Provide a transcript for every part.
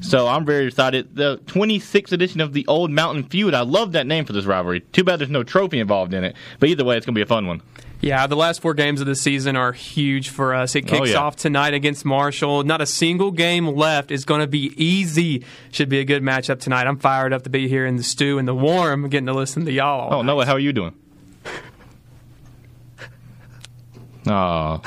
So I'm very excited. The 26th edition of the Old Mountain Feud. I love that name for this rivalry. Too bad there's no trophy involved in it. But either way, it's going to be a fun one. Yeah, the last four games of the season are huge for us. It oh, kicks Oh, yeah. off tonight against Marshall. Not a single game left is going to be easy. Should be a good matchup tonight. I'm fired up to be here in the stew and the warm, getting to listen to y'all. Oh, Noah, how are you doing? Oh,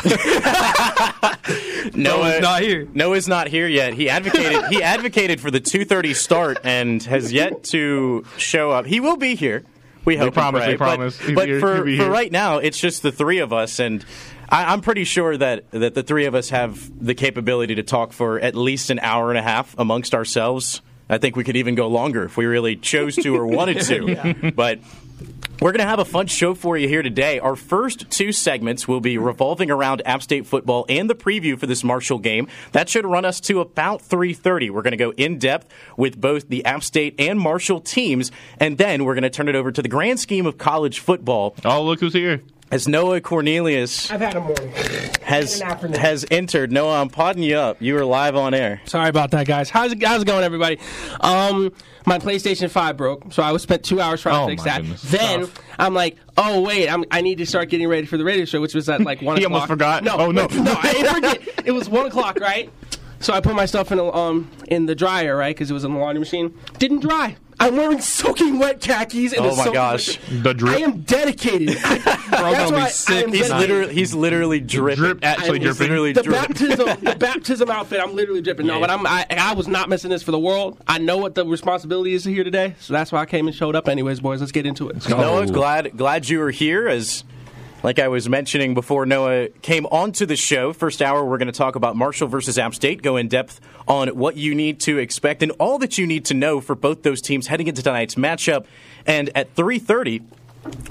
Noah's not here. Noah's not here yet. He advocated he advocated for the 2:30 start and has yet to show up. He will be here. We hope. promise, pray. we promise. But, but here, for, for right now, it's just the three of us, and I, I'm pretty sure that that the three of us have the capability to talk for at least an hour and a half amongst ourselves. I think we could even go longer if we really chose to or wanted to. But we're going to have a fun show for you here today. Our first two segments will be revolving around App State football and the preview for this Marshall game. That should run us to about 3:30. We're going to go in depth with both the App State and Marshall teams, and then we're going to turn it over to the grand scheme of college football oh, look who's here. As Noah Cornelius I've had a morning. has An afternoon. has entered. Noah, I'm potting you up. You are live on air. Sorry about that, guys. How's it, how's it going, everybody? Um, my PlayStation 5 broke, so I was spent two hours trying Oh, to fix my that. goodness. Then Tough. I'm like, oh wait, I'm, I need to start getting ready for the radio show, which was at like one He o'clock. almost forgot. No, Oh, no. no, I didn't forget. It was one o'clock, right? So I put my stuff in the, um in the dryer, right, because it was in the laundry machine. Didn't dry. I'm wearing soaking wet khakis. And Oh my gosh. wet- The drip. I am dedicated. That's gonna be why I sick am He's tonight. dedicated. literally he's literally dripping. Drip actually I- He's dripping. literally the dripping. baptism, the baptism outfit. I'm literally dripping. No, Yeah. but I'm. I, I was not missing this for the world. I know what the responsibility is here today, so that's why I came and showed up. Anyways, boys, let's get into it. Noah, glad glad you were here. As like I was mentioning before, Noah came onto the show. First hour, we're going to talk about Marshall versus App State. Go in depth on what you need to expect and all that you need to know for both those teams heading into tonight's matchup. And at three thirty.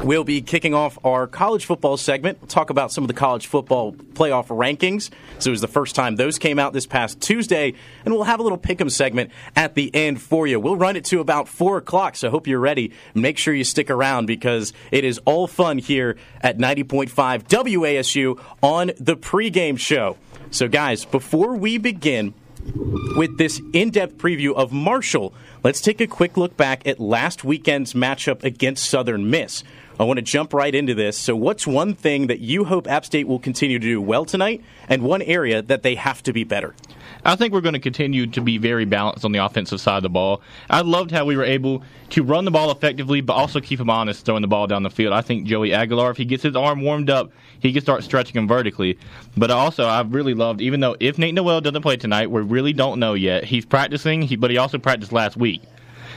We'll be kicking off our college football segment. We'll talk about some of the college football playoff rankings. So it was the first time those came out this past Tuesday, and we'll have a little pick'em segment at the end for you. We'll run it to about four o'clock, so hope you're ready. Make sure you stick around because it is all fun here at 90.5 WASU on the pregame show. So, guys, before we begin, with this in depth preview of Marshall, let's take a quick look back at last weekend's matchup against Southern Miss. I want to jump right into this. So, what's one thing that you hope App State will continue to do well tonight, and one area that they have to be better? I think we're going to continue to be very balanced on the offensive side of the ball. I loved how we were able to run the ball effectively, but also keep him honest throwing the ball down the field. I think Joey Aguilar, if he gets his arm warmed up, he can start stretching him vertically. But also, I've really loved, even though if Nate Noel doesn't play tonight, we really don't know yet. He's practicing, but he also practiced last week.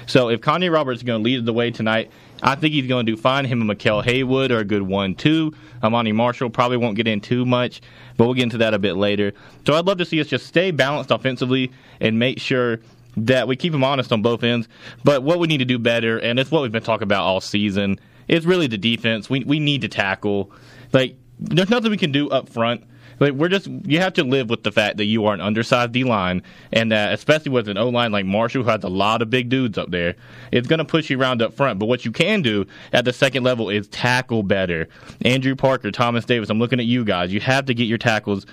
So if Kanye Roberts is going to lead the way tonight, I think he's going to do fine. Him and Mikael Haywood are a good one-two. Amani Marshall probably won't get in too much, but we'll get into that a bit later. So I'd love to see us just stay balanced offensively and make sure that we keep them honest on both ends. But what we need to do better, and it's what we've been talking about all season, is really the defense. We we need to tackle. Like there's nothing we can do up front. Like we're just you have to live with the fact that you are an undersized D line, and that especially with an O line like Marshall, who has a lot of big dudes up there, it's going to push you around up front. But what you can do at the second level is tackle better. Andrew Parker, Thomas Davis, I'm looking at you guys. You have to get your tackles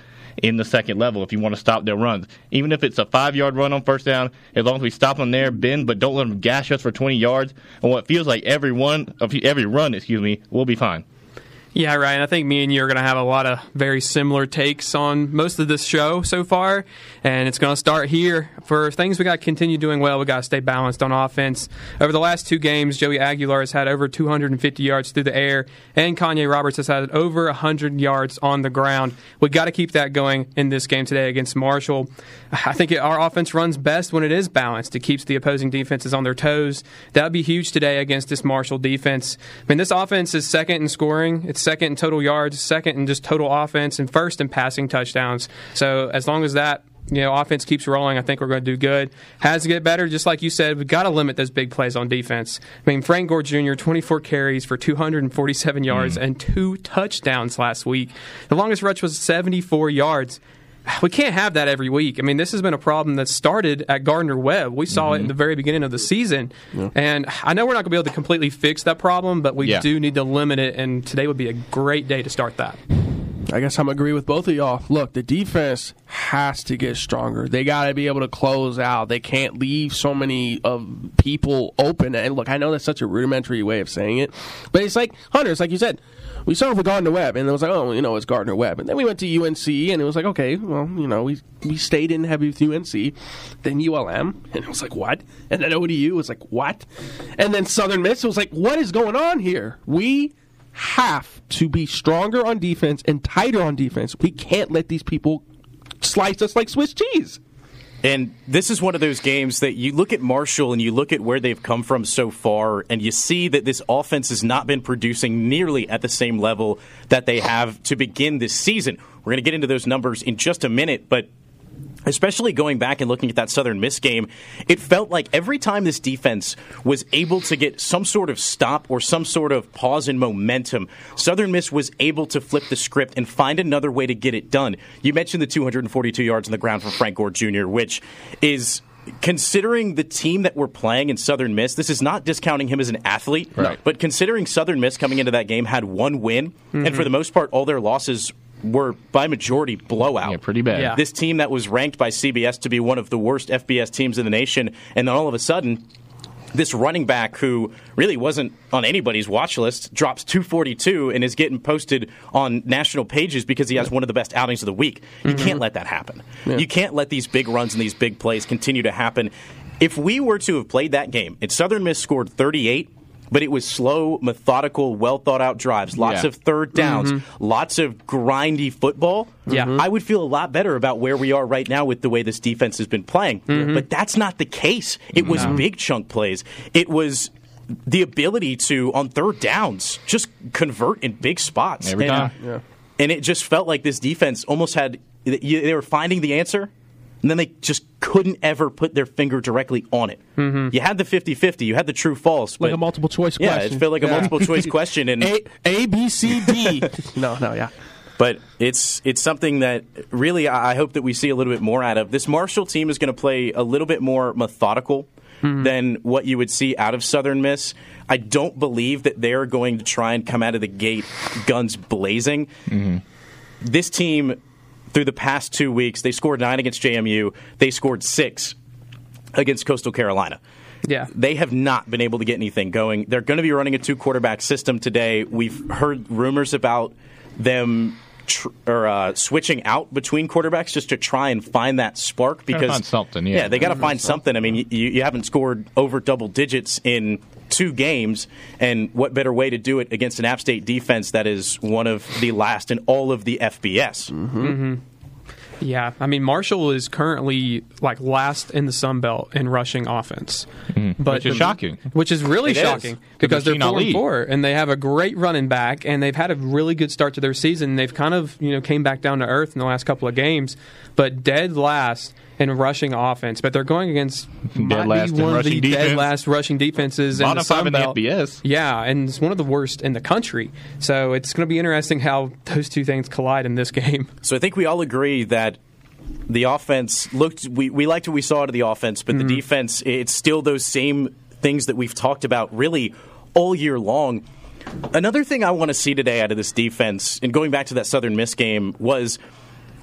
in the second level if you want to stop their runs. Even if it's a five yard run on first down, as long as we stop them there, bend, but don't let them gash us for 20 yards. And what feels like every one of every run, excuse me, we'll be fine. Yeah, Ryan. I think me and you are going to have a lot of very similar takes on most of this show so far, and it's going to start here. For things we got to continue doing well, we got to stay balanced on offense. Over the last two games, Joey Aguilar has had over 250 yards through the air, and Kanye Roberts has had over 100 yards on the ground. We got to keep that going in this game today against Marshall. I think it, our offense runs best when it is balanced. It keeps the opposing defenses on their toes. That would be huge today against this Marshall defense. I mean, this offense is second in scoring. It's second in total yards, second in just total offense, and first in passing touchdowns. So as long as that you know, offense keeps rolling. I think we're going to do good. Has to get better, just like you said. We've got to limit those big plays on defense. I mean, Frank Gore Jr. 24 carries for 247 yards mm. and two touchdowns last week. The longest rush was 74 yards. We can't have that every week. I mean, this has been a problem that started at Gardner Webb. We saw it in mm-hmm. the very beginning of the season, and I know we're not going to be able to completely fix that problem, but we Yeah. do need to limit it. And today would be a great day to start that. I guess I'm agree with both of y'all. Look, the defense has to get stronger. They got to be able to close out. They can't leave so many of people open. And look, I know that's such a rudimentary way of saying it, but it's like Hunter. It's like you said. We started with Gardner Webb, and it was like, oh, you know, it's Gardner Webb. And then we went to UNC, and it was like, okay, well, you know, we we stayed in heavy with UNC. Then ULM, and it was like, what? And then ODU was like, what? And then Southern Miss was like, what is going on here? We have to be stronger on defense and tighter on defense. We can't let these people slice us like Swiss cheese. And this is one of those games that you look at Marshall and you look at where they've come from so far, and you see that this offense has not been producing nearly at the same level that they have to begin this season. We're going to get into those numbers in just a minute, but especially going back and looking at that Southern Miss game, it felt like every time this defense was able to get some sort of stop or some sort of pause in momentum, Southern Miss was able to flip the script and find another way to get it done. You mentioned the 242 yards on the ground for Frank Gore Jr., which is considering the team that we're playing in Southern Miss, this is not discounting him as an athlete, Right. but considering Southern Miss coming into that game had one win, and for mm-hmm. the most part, all their losses were by majority blowout. Yeah, pretty bad. Yeah. This team that was ranked by CBS to be one of the worst FBS teams in the nation, and then all of a sudden, this running back who really wasn't on anybody's watch list drops 242 and is getting posted on national pages because he has one of the best outings of the week. You mm-hmm. can't let that happen. You can't let these big runs and these big plays continue to happen. If we were to have played that game, and Southern Miss scored 38, but it was slow, methodical, well thought out drives, lots Yeah. of third downs, lots of grindy football. Yeah. I would feel a lot better about where we are right now with the way this defense has been playing. But that's not the case. It was big chunk plays. It was the ability to on third downs just convert in big spots Every and, time. and it just felt like this defense almost had they were finding the answer and then they just couldn't ever put their finger directly on it. Mm-hmm. You had the 50-50, you had the true false, Like a multiple choice yeah, question. Yeah, it felt like a multiple choice question, and A, A, B, C, D. no, no, yeah. but it's it's something that really I I hope that we see a little bit more out of. This Marshall team is going to play a little bit more methodical mm-hmm. than what you would see out of Southern Miss. I don't believe that they're going to try and come out of the gate guns blazing. Mm-hmm. This team, through the past two weeks, they scored nine against JMU. They scored six against Coastal Carolina. Yeah. They have not been able to get anything going. They're going to be running a two quarterback system today. We've heard rumors about them tr- or uh, switching out between quarterbacks just to try and find that spark because find something, yeah. they got to find something. I mean, you, you haven't scored over double digits in two games, and what better way to do it against an App State defense that is one of the last in all of the FBS? Yeah, I mean Marshall is currently like last in the Sun Belt in rushing offense, but Mm-hmm. Which is the- shocking. Which is really It is. shocking because they're they're not four and lead. four, and they have a great running back, and they've had a really good start to their season. They've kind of you know came back down to earth in the last couple of games, but dead last in rushing offense. But they're going against might last be one of the rushing dead last rushing defenses in the five Sun in the FBS. Yeah, and it's one of the worst in the country. So it's going to be interesting how those two things collide in this game. So I think we all agree that the offense looked. We, we liked what we saw out of the offense, but the mm-hmm. defense. It's still those same things that we've talked about really all year long. Another thing I want to see today out of this defense, and going back to that Southern Miss game, was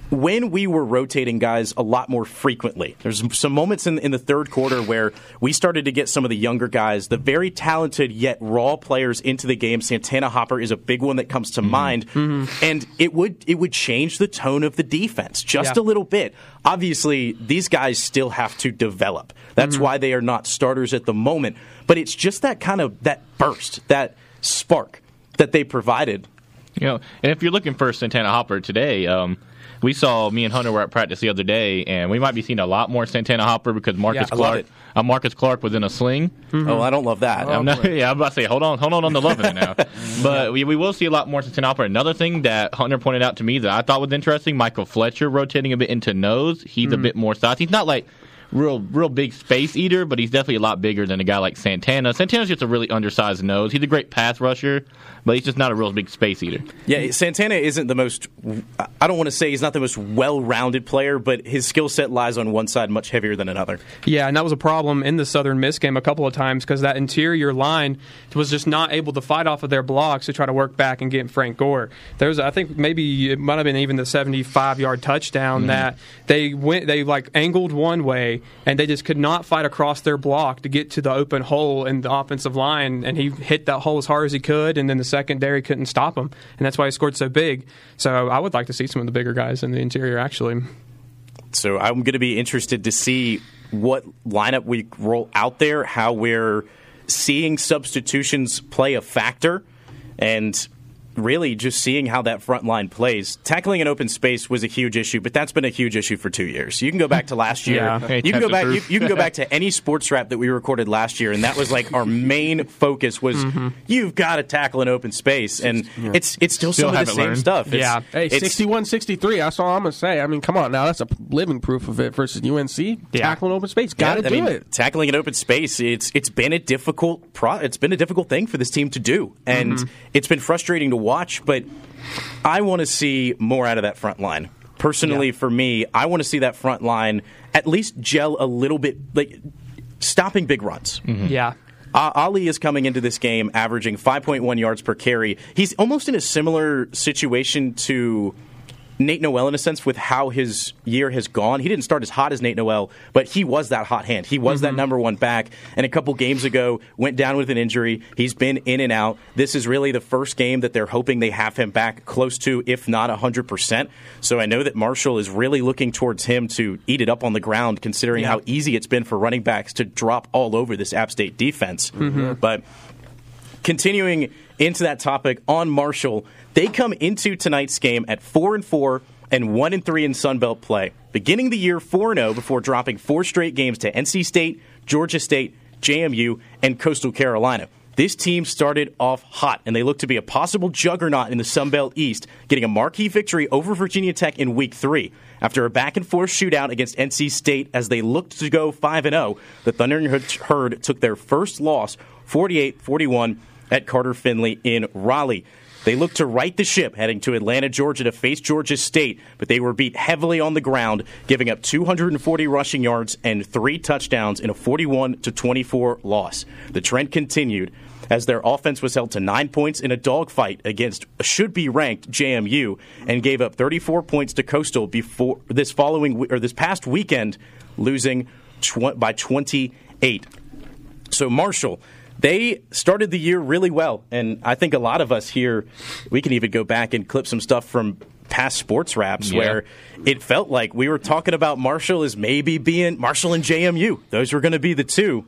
when we were rotating guys a lot more frequently. There's some moments in, in the third quarter where we started to get some of the younger guys, the very talented yet raw players into the game. Santana Hopper is a big one that comes to mm-hmm. mind, mm-hmm. and it would it would change the tone of the defense just Yeah. a little bit. Obviously, these guys still have to develop. That's mm-hmm. why they are not starters at the moment. But it's just that kind of that burst, that spark that they provided You know, and if you're looking for Santana Hopper today, um, we saw me and Hunter were at practice the other day, and we might be seeing a lot more Santana Hopper because Marcus Yeah. Clark, it. uh, Marcus Clark was in a sling. Mm-hmm. Oh, I don't love that. I'm not, yeah, I'm about to say, hold on, hold on on the loving it now. But we, we will see a lot more Santana Hopper. Another thing that Hunter pointed out to me that I thought was interesting, Michael Fletcher rotating a bit into nose. He's a bit more size. He's not like real real big space eater, but he's definitely a lot bigger than a guy like Santana. Santana's just a really undersized nose. He's a great pass rusher, but he's just not a real big space eater. Yeah, Santana isn't the most. I don't want to say he's not the most well-rounded player, but his skill set lies on one side much heavier than another. Yeah, and that was a problem in the Southern Miss game a couple of times because that interior line was just not able to fight off of their blocks to try to work back and get Frank Gore. There was, I think, maybe it might have been even the 75-yard touchdown mm-hmm. that they went, they like angled one way and they just could not fight across their block to get to the open hole in the offensive line, and he hit that hole as hard as he could, and then the secondary couldn't stop him, and that's why he scored so big. So I would like to see some of the bigger guys in the interior actually. So I'm going to be interested to see what lineup we roll out there, how we're seeing substitutions play a factor, and really just seeing how that front line plays. Tackling an open space was a huge issue, but that's been a huge issue for two years. You can go back to last year. yeah. You can go back. You, you, can go back to any sports wrap that we recorded last year, and that was like our main focus was mm-hmm. you've got to tackle an open space, and yeah. it's it's still, still some of the same learned. stuff. It's, yeah. Hey, 61-63, That's all I'm gonna say. I mean, come on now, that's a living proof of it versus UNC yeah. tackling open space. Got to do mean, it. Tackling an open space. It's it's been a difficult pro- It's been a difficult thing for this team to do, and mm-hmm. it's been frustrating to watch, but I want to see more out of that front line. Personally, yeah. for me, I want to see that front line at least gel a little bit, like stopping big runs. Mm-hmm. Yeah. Uh, Ali is coming into this game averaging 5.1 yards per carry. He's almost in a similar situation to Nate Noel in a sense with how his year has gone. He didn't start as hot as Nate Noel, but he was that hot hand. He was mm-hmm. that number one back. And a couple games ago, went down with an injury. He's been in and out. This is really the first game that they're hoping they have him back close to, if not 100%. So I know that Marshall is really looking towards him to eat it up on the ground, considering yeah. how easy it's been for running backs to drop all over this App State defense. Mm-hmm. But continuing into that topic on Marshall, they come into tonight's game at four and four and one and three in Sun Belt play, beginning the year four and zero oh before dropping four straight games to NC State, Georgia State, JMU, and Coastal Carolina. This team started off hot, and they look to be a possible juggernaut in the Sun Belt East, getting a marquee victory over Virginia Tech in Week Three. After a back and forth shootout against NC State as they looked to go 5 0, the Thundering Herd took their first loss 48 41 at Carter Finley in Raleigh. They looked to right the ship heading to Atlanta, Georgia to face Georgia State, but they were beat heavily on the ground, giving up 240 rushing yards and three touchdowns in a 41 to 24 loss. The trend continued as their offense was held to nine points in a dogfight against should be ranked JMU and gave up 34 points to Coastal before this following or this past weekend, losing tw- by 28. So Marshall they started the year really well, and I think a lot of us here, we can even go back and clip some stuff from past sports wraps yeah. where it felt like we were talking about Marshall as maybe being Marshall and JMU. Those were going to be the two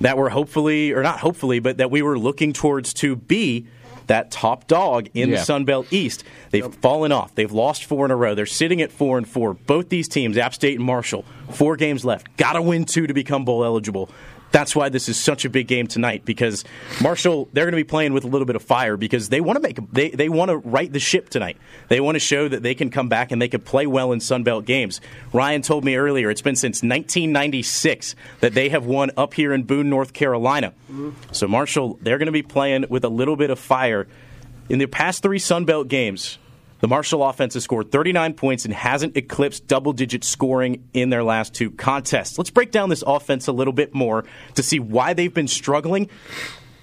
that were hopefully, or not hopefully, but that we were looking towards to be that top dog in yeah. the Sun Belt East. They've yep. fallen off. They've lost four in a row. They're sitting at four and four. Both these teams, App State and Marshall, four games left. Got to win two to become bowl eligible that's why this is such a big game tonight because Marshall they're going to be playing with a little bit of fire because they want to make they they want to right the ship tonight. They want to show that they can come back and they can play well in Sun Belt games. Ryan told me earlier it's been since 1996 that they have won up here in Boone, North Carolina. So Marshall they're going to be playing with a little bit of fire in the past 3 Sun Belt games. The Marshall offense has scored 39 points and hasn't eclipsed double digit scoring in their last two contests. Let's break down this offense a little bit more to see why they've been struggling,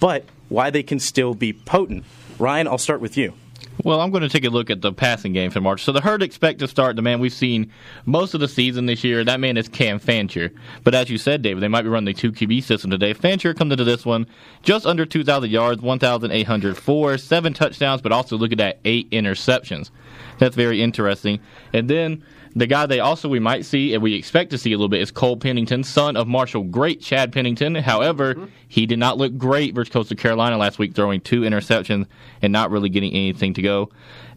but why they can still be potent. Ryan, I'll start with you. Well, I'm going to take a look at the passing game for March. So the herd expect to start the man we've seen most of the season this year. That man is Cam Fancher. But as you said, David, they might be running the two QB system today. Fancher comes into this one just under 2,000 yards, 1,804, seven touchdowns, but also look at that, eight interceptions. That's very interesting. And then the guy they also we might see and we expect to see a little bit is Cole Pennington, son of Marshall great Chad Pennington. However, mm-hmm. he did not look great versus Coastal Carolina last week, throwing two interceptions and not really getting anything to go.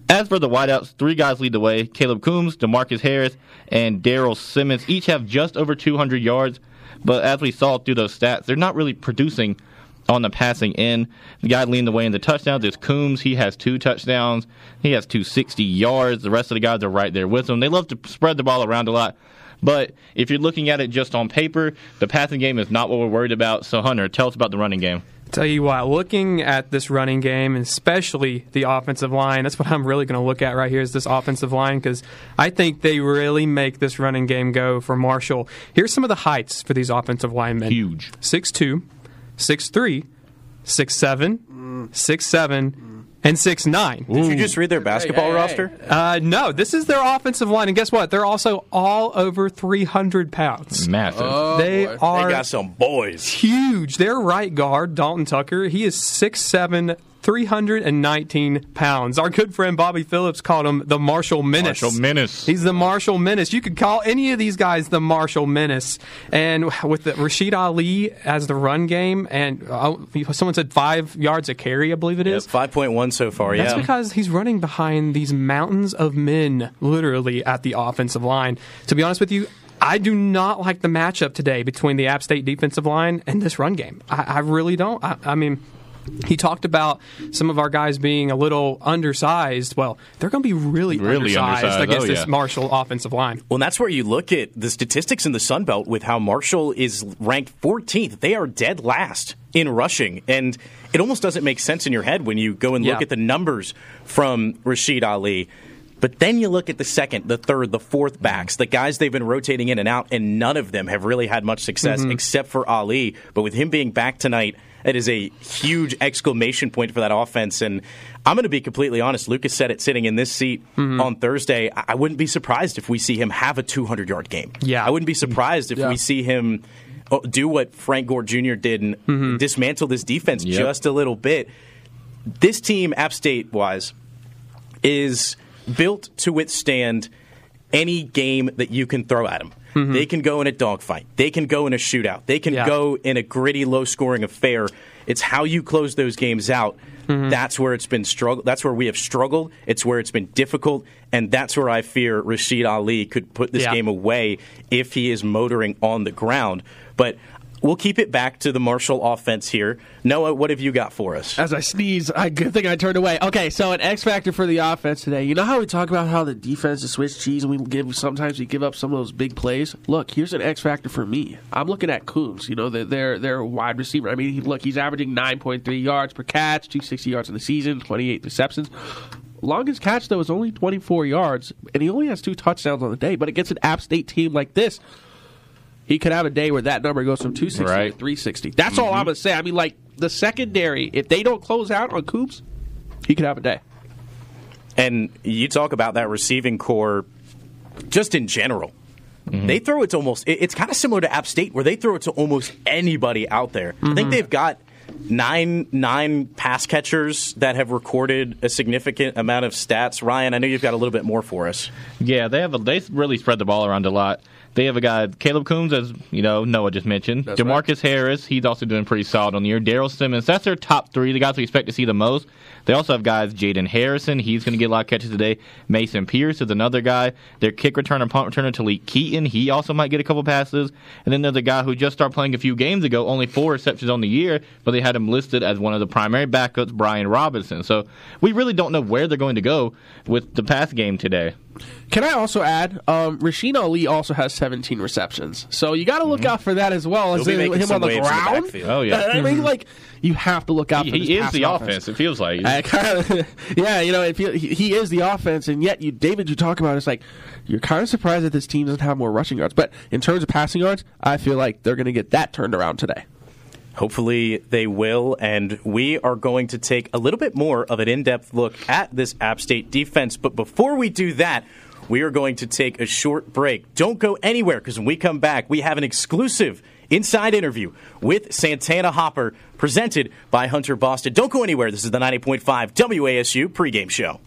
As for the wideouts, three guys lead the way: Caleb Coombs, Demarcus Harris, and Daryl Simmons. Each have just over 200 yards. But as we saw through those stats, they're not really producing on the passing end. The guy leading the way in the touchdowns is Coombs. He has two touchdowns. He has 260 yards. The rest of the guys are right there with him. They love to spread the ball around a lot. But if you're looking at it just on paper, the passing game is not what we're worried about. So, Hunter, tell us about the running game. Tell you what, looking at this running game, and especially the offensive line, that's what I'm really going to look at right here is this offensive line because I think they really make this running game go for Marshall. Here's some of the heights for these offensive linemen Huge. 6'2, 6'3, 6'7, 6'7, and 6'9. Did you just read their basketball hey, hey. roster? Uh, no, this is their offensive line, and guess what? They're also all over 300 pounds. Massive. they boy. are They got some boys. huge. Their right guard, Dalton Tucker, he is 6'7", 319 pounds. Our good friend Bobby Phillips called him the Marshall Menace. Marshall Menace. He's the Marshall Menace. You could call any of these guys the Marshall Menace. And with the Rashid Ali as the run game, and uh, someone said five yards a carry, I believe it Yeah, is. 5.1 so far, yeah. That's because he's running behind these mountains of men, literally at the offensive line. To be honest with you, I do not like the matchup today between the App State defensive line and this run game. I, I really don't. I, I mean. He talked about some of our guys being a little undersized. Well, they're going to be really, Really undersized, undersized. against Oh, this. Marshall offensive line. Well, and that's where you look at the statistics in the Sun Belt with how Marshall is ranked 14th. They are dead last in rushing. And it almost doesn't make sense in your head when you go and look Yeah. at the numbers from Rashid Ali. But then you look at the second, the third, the fourth mm-hmm. backs, the guys they've been rotating in and out, and none of them have really had much success mm-hmm. except for Ali. But with him being back tonight, it is a huge exclamation point for that offense. And I'm going to be completely honest. Lucas said it sitting in this seat mm-hmm. on Thursday. I wouldn't be surprised if we see him have a 200 yard game. Yeah. I wouldn't be surprised if Yeah. we see him uh, do what Frank Gore Jr. did and dismantle this defense Yep. just a little bit. This team, App State wise, is built to withstand any game that you can throw at them. Mm-hmm. They can go in a dogfight. They can go in a shootout. They can Yeah. go in a gritty, low-scoring affair. It's how you close those games out. Mm-hmm. That's where it's been struggle. That's where we have struggled. It's where it's been difficult, and that's where I fear Rashid Ali could put this Yeah. game away if he is motoring on the ground. But we'll keep it back to the Marshall offense here. Noah, what have you got for us? As I sneeze, I good thing I turned away. Okay, so an X factor for the offense today. You know how we talk about how the defense is Swiss cheese and we give sometimes we give up some of those big plays. Look, here's an X factor for me. I'm looking at Coombs. You know, their, their wide receiver. I mean, look, he's averaging 9.3 yards per catch, 260 yards in the season, 28 receptions. Longest catch though is only 24 yards, and he only has two touchdowns on the day. But against an App State team like this, he could have a day where that number goes from 260 Right. to 360. That's all mm-hmm. I'm going to say. I mean, like, the secondary, if they don't close out on Coombs, he could have a day. And you talk about that receiving core just in general. Mm-hmm. They throw it to almost, it's kind of similar to App State where they throw it to almost anybody out there. I think mm-hmm. they've got nine nine pass catchers that have recorded a significant amount of stats. Ryan, I know you've got a little bit more for us. Yeah, they have a, they really spread the ball around a lot. They have a guy, Caleb Coombs, as you know, Noah just mentioned. That's Demarcus Harris, he's also doing pretty solid on the year. Daryl Simmons, that's their top three, the guys we expect to see the most. They also have guys, Jaden Harrison, he's going to get a lot of catches today. Mason Pierce is another guy. Their kick returner, punt returner, Talik Keaton, he also might get a couple passes. And then there's a guy who just started playing a few games ago, only four receptions on the year, but they had him listed as one of the primary backups, Brian Robinson. So we really don't know where they're going to go with the pass game today. Can I also add, um, Rasheen Ali also has 17 receptions. So you got to look out for that as well as be him on the in the ground. backfield. Oh, yeah. I mean, like, you have to look out He, for he is the offense. It feels like. I kind of, yeah, you know, it feel, he, he is the offense, and yet you, David, you talk about it's like you're kind of surprised that this team doesn't have more rushing yards. But in terms of passing yards, I feel like they're going to get that turned around today. Hopefully they will, and we are going to take a little bit more of an in depth look at this App State defense. But before we do that, we are going to take a short break. Don't go anywhere because when we come back, we have an exclusive inside interview with Santana Hopper presented by Hunter Boston. Don't go anywhere. This is the 90.5 WASU pregame show.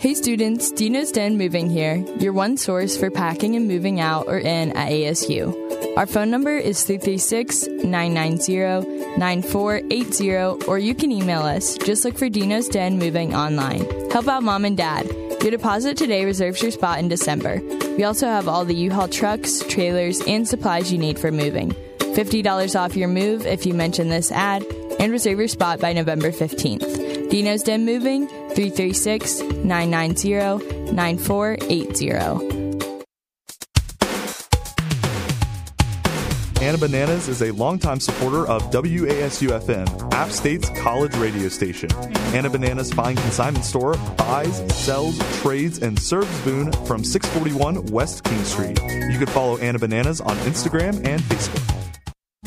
Hey students, Dino's Den Moving here, your one source for packing and moving out or in at ASU. Our phone number is 336 990 9480, or you can email us. Just look for Dino's Den Moving online. Help out mom and dad. Your deposit today reserves your spot in December. We also have all the U Haul trucks, trailers, and supplies you need for moving. $50 off your move if you mention this ad, and reserve your spot by November 15th. Dino's Den Moving, 336 990 9480. Anna Bananas is a longtime supporter of WASU FM, App State's college radio station. Anna Bananas Fine Consignment Store buys, sells, trades, and serves Boone from 641 West King Street. You can follow Anna Bananas on Instagram and Facebook.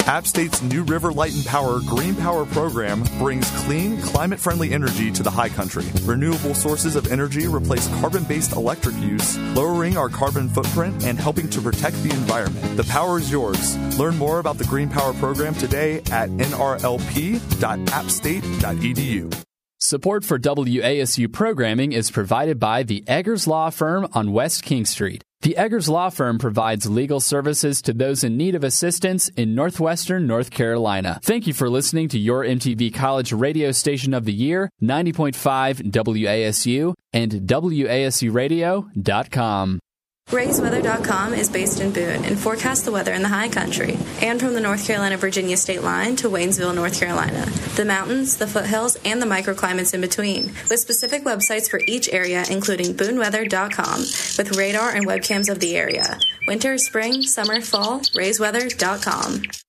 App State's New River Light and Power Green Power program brings clean, climate friendly energy to the high country. Renewable sources of energy replace carbon based electric use, lowering our carbon footprint and helping to protect the environment. The power is yours. Learn more about the Green Power program today at nrlp.appstate.edu. Support for WASU programming is provided by the Eggers Law Firm on West King Street. The Eggers Law Firm provides legal services to those in need of assistance in northwestern North Carolina. Thank you for listening to your MTV College radio station of the year, 90.5 WASU and WASUradio.com. RaysWeather.com is based in Boone and forecasts the weather in the high country and from the North Carolina Virginia state line to Waynesville, North Carolina, the mountains, the foothills, and the microclimates in between, with specific websites for each area, including BooneWeather.com, with radar and webcams of the area. Winter, spring, summer, fall, RaysWeather.com.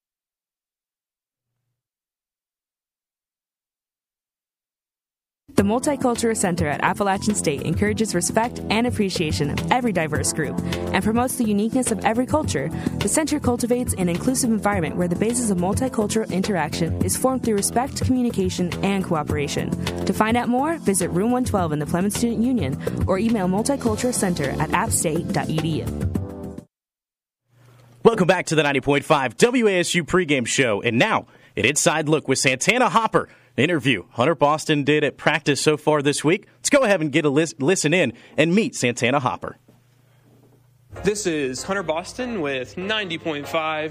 The Multicultural Center at Appalachian State encourages respect and appreciation of every diverse group and promotes the uniqueness of every culture. The center cultivates an inclusive environment where the basis of multicultural interaction is formed through respect, communication, and cooperation. To find out more, visit Room 112 in the Plemmons Student Union or email multiculturalcenter at appstate.edu. Welcome back to the 90.5 WASU pregame show. And now, an inside look with Santana Hopper interview Hunter Boston did at practice so far this week. Let's go ahead and get a lis- listen in and meet Santana Hopper. This is Hunter Boston with 90.5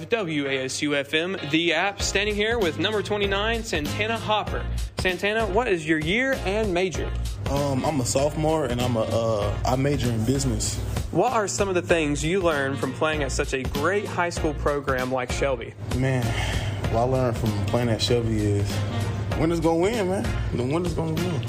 WASU FM, the app, standing here with number 29, Santana Hopper. Santana, what is your year and major? Um, I'm a sophomore and I'm a uh, I major in business. What are some of the things you learned from playing at such a great high school program like Shelby? Man, what I learned from playing at Shelby is winner's gonna win, man. The winner's gonna win.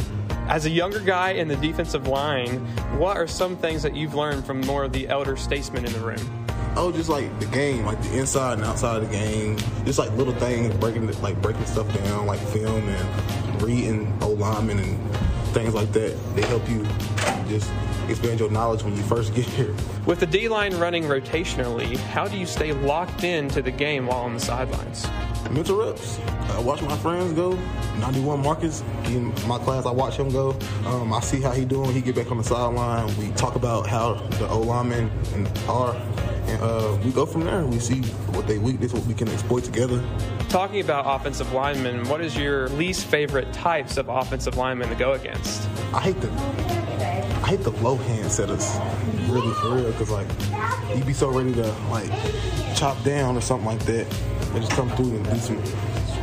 As a younger guy in the defensive line, what are some things that you've learned from more of the elder statesmen in the room? Oh, just like the game, like the inside and outside of the game, just like little things, breaking like breaking stuff down, like film and reading O linemen and things like that. They help you just expand your knowledge when you first get here. With the D line running rotationally, how do you stay locked into the game while on the sidelines? Mental reps. I watch my friends go. 91 Marcus, in my class, I watch him go. Um, I see how he doing. He get back on the sideline. We talk about how the O linemen are, and uh, we go from there. We see what they weakness, what we can exploit together. Talking about offensive linemen, what is your least favorite types of offensive linemen to go against? I hate the I hate the low hand setters, really for real, because like you'd be so ready to like chop down or something like that. and just come through and do some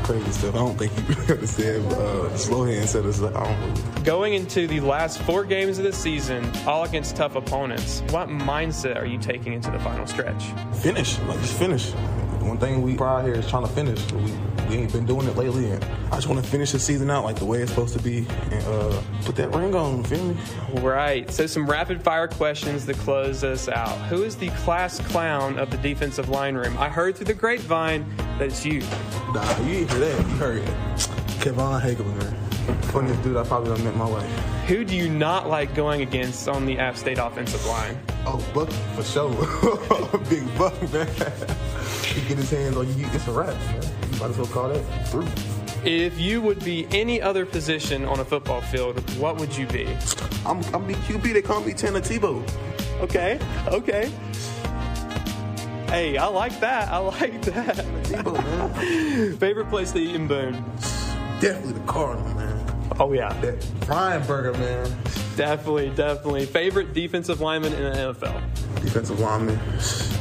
crazy stuff. I don't think you really understand uh, slow hand setters. I don't really. Going into the last four games of the season, all against tough opponents, what mindset are you taking into the final stretch? Finish, like just finish. One thing we pride here is trying to finish. We, we ain't been doing it lately, and I just want to finish the season out like the way it's supposed to be and uh, put that ring on. Feel me? Right. So some rapid fire questions to close us out. Who is the class clown of the defensive line room? I heard through the grapevine that it's you. Nah, you didn't hear that. You heard it. Kevon Hagelin, man. Funniest dude I probably done met in my life. Who do you not like going against on the App State offensive line? Oh, Buck for sure. Big Buck, man. He get his hands on you, it's a wrap, man. You might as well call that through. If you would be any other position on a football field, what would you be? I'm, I'm be QB. They call me Tanner Tebow. Okay, okay. Hey, I like that. I like that. Tebow, man. Favorite place to eat in Boone? Definitely the Cardinal, man. Oh yeah, That Brian Burger, man. definitely, definitely. Favorite defensive lineman in the NFL? Defensive lineman.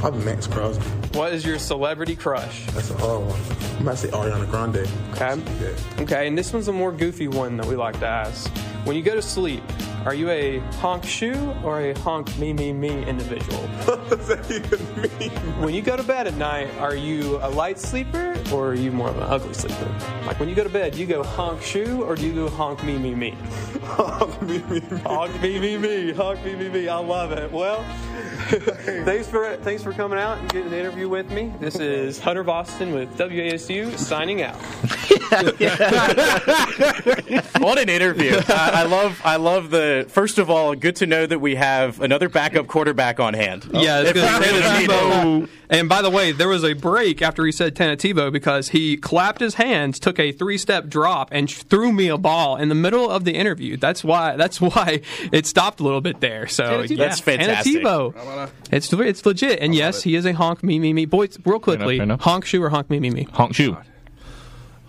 Probably Maxx Crosby. What is your celebrity crush? That's a hard one. I might say Ariana Grande. Okay. Yeah. Okay, and this one's a more goofy one that we like to ask. When you go to sleep, Are you a honk shoe or a honk me me me individual? What does that even mean? When you go to bed at night, are you a light sleeper or are you more of an ugly sleeper? Like when you go to bed, do you go honk shoe or do you go honk me me me? Honk me, me, me. Honk me me me, honk me me me. I love it. Well, thanks for thanks for coming out and getting an interview with me. This is Hunter Boston with WASU signing out. what an interview! I, I love, I love the. First of all, good to know that we have another backup quarterback on hand. Yeah, it's If good. we really need it. Tebow. And by the way, there was a break after he said Tentativo because he clapped his hands, took a three-step drop, and threw me a ball in the middle of the interview. That's why. That's why it stopped a little bit there. So Tentativo. yeah, That's fantastic. Tentativo. It's it's legit. And yes, he is a honk me me me. Boys, real quickly, fair enough. honk shoe or honk me me me. Honk shoe.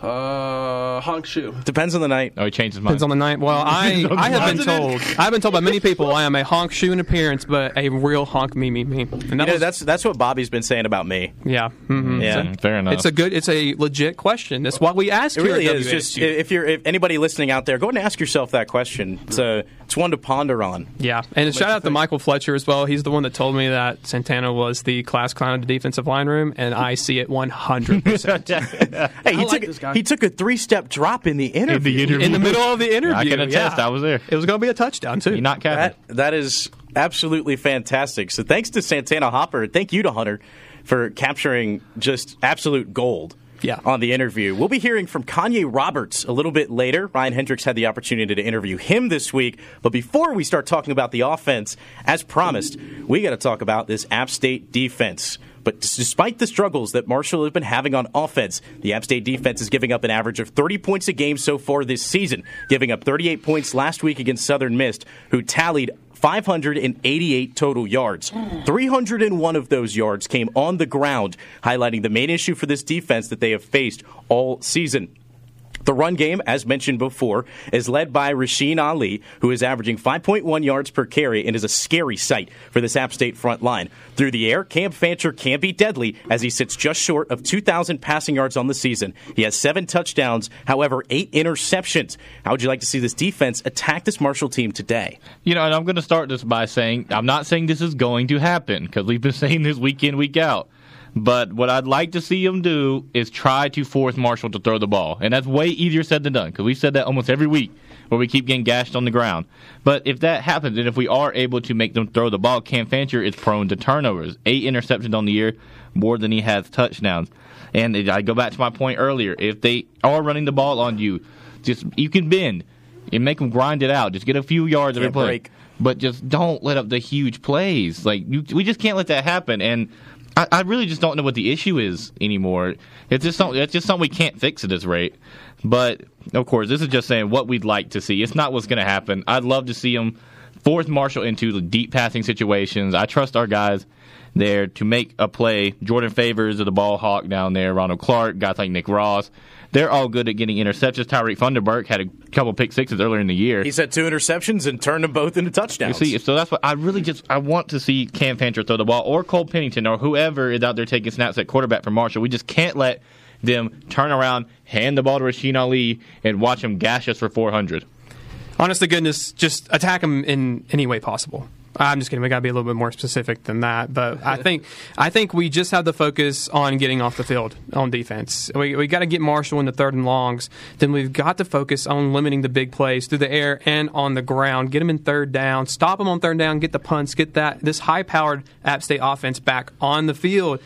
Uh, honk shoe. Depends on the night. Oh, he changed his mind. Depends on the night. Well, I, I have been told I've been told by many people I am a honk shoe in appearance, but a real honk me me me. And that You know, was, that's that's what Bobby's been saying about me. yeah. mhm. Yeah. Mm, fair enough. It's a good. It's a legit question. That's what we ask It here really at is. Just if you're if anybody listening out there, go ahead and ask yourself that question. It's a it's one to ponder on. yeah, and shout out to Michael Fletcher as well. He's the one that told me that Santana was the class clown of the defensive line room, and I see it 100 percent Hey, he like took this he took a three step drop in the interview. in the interview. in the middle of the interview. I can attest. yeah. I was there. It was going to be a touchdown too. He not capping. That that is absolutely fantastic. So thanks to Santana Hopper. Thank you to Hunter for capturing just absolute gold. Yeah. On the interview. We'll be hearing from Kanye Roberts a little bit later. Ryan Hendricks had the opportunity to interview him this week. But before we start talking about the offense, as promised, we got to talk about this App State defense. But despite the struggles that Marshall has been having on offense, the App State defense is giving up an average of 30 points a game so far this season, giving up 38 points last week against Southern Miss, who tallied 588 total yards. 301 of those yards came on the ground, highlighting the main issue for this defense that they have faced all season. The run game, as mentioned before, is led by Rasheen Ali, who is averaging 5.1 yards per carry and is a scary sight for this App State front line. Through the air, Cam Fancher can be deadly as he sits just short of 2,000 passing yards on the season. He has seven touchdowns, however, eight interceptions. How would you like to see this defense attack this Marshall team today? You know, and I'm going to start this by saying I'm not saying this is going to happen because we've been saying this week in, week out. But what I'd like to see them do is try to force Marshall to throw the ball. And that's way easier said than done because we've said that almost every week where we keep getting gashed on the ground. But if that happens, and if we are able to make them throw the ball, Cam Fancher is prone to turnovers. Eight interceptions on the year, more than he has touchdowns. And I go back to my point earlier. If they are running the ball on you, just you can bend and make them grind it out. Just get a few yards every play break. but just don't let up the huge plays. Like you, we just can't let that happen. And I, I really just don't know what the issue is anymore. It's just something. It's just something we can't fix at this rate. But of course, this is just saying what we'd like to see. It's not what's going to happen. I'd love to see them force Marshall into the deep passing situations. I trust our guys there to make a play. Jordan Favors of the ball hawk down there, Ronald Clark, guys like Nick Ross. They're all good at getting interceptions. Tyreek Funderburk had a couple pick sixes earlier in the year. He's had two interceptions and turned them both into You touchdowns. see, so that's what I really just I want to see Cam Fancher throw the ball or Cole Pennington or whoever is out there taking snaps at quarterback for Marshall. We just can't let them turn around, hand the ball to Rasheen Ali, and watch him gash us for 400. Honest to goodness, just attack them in any way possible. I'm just kidding. We got to be a little bit more specific than that. But I think I think we just have to focus on getting off the field on defense. We we got to get Marshall in the third and longs. Then we've got to focus on limiting the big plays through the air and on the ground. Get them in third down. Stop them on third down. Get the punts. Get that this high powered App State offense back on the field.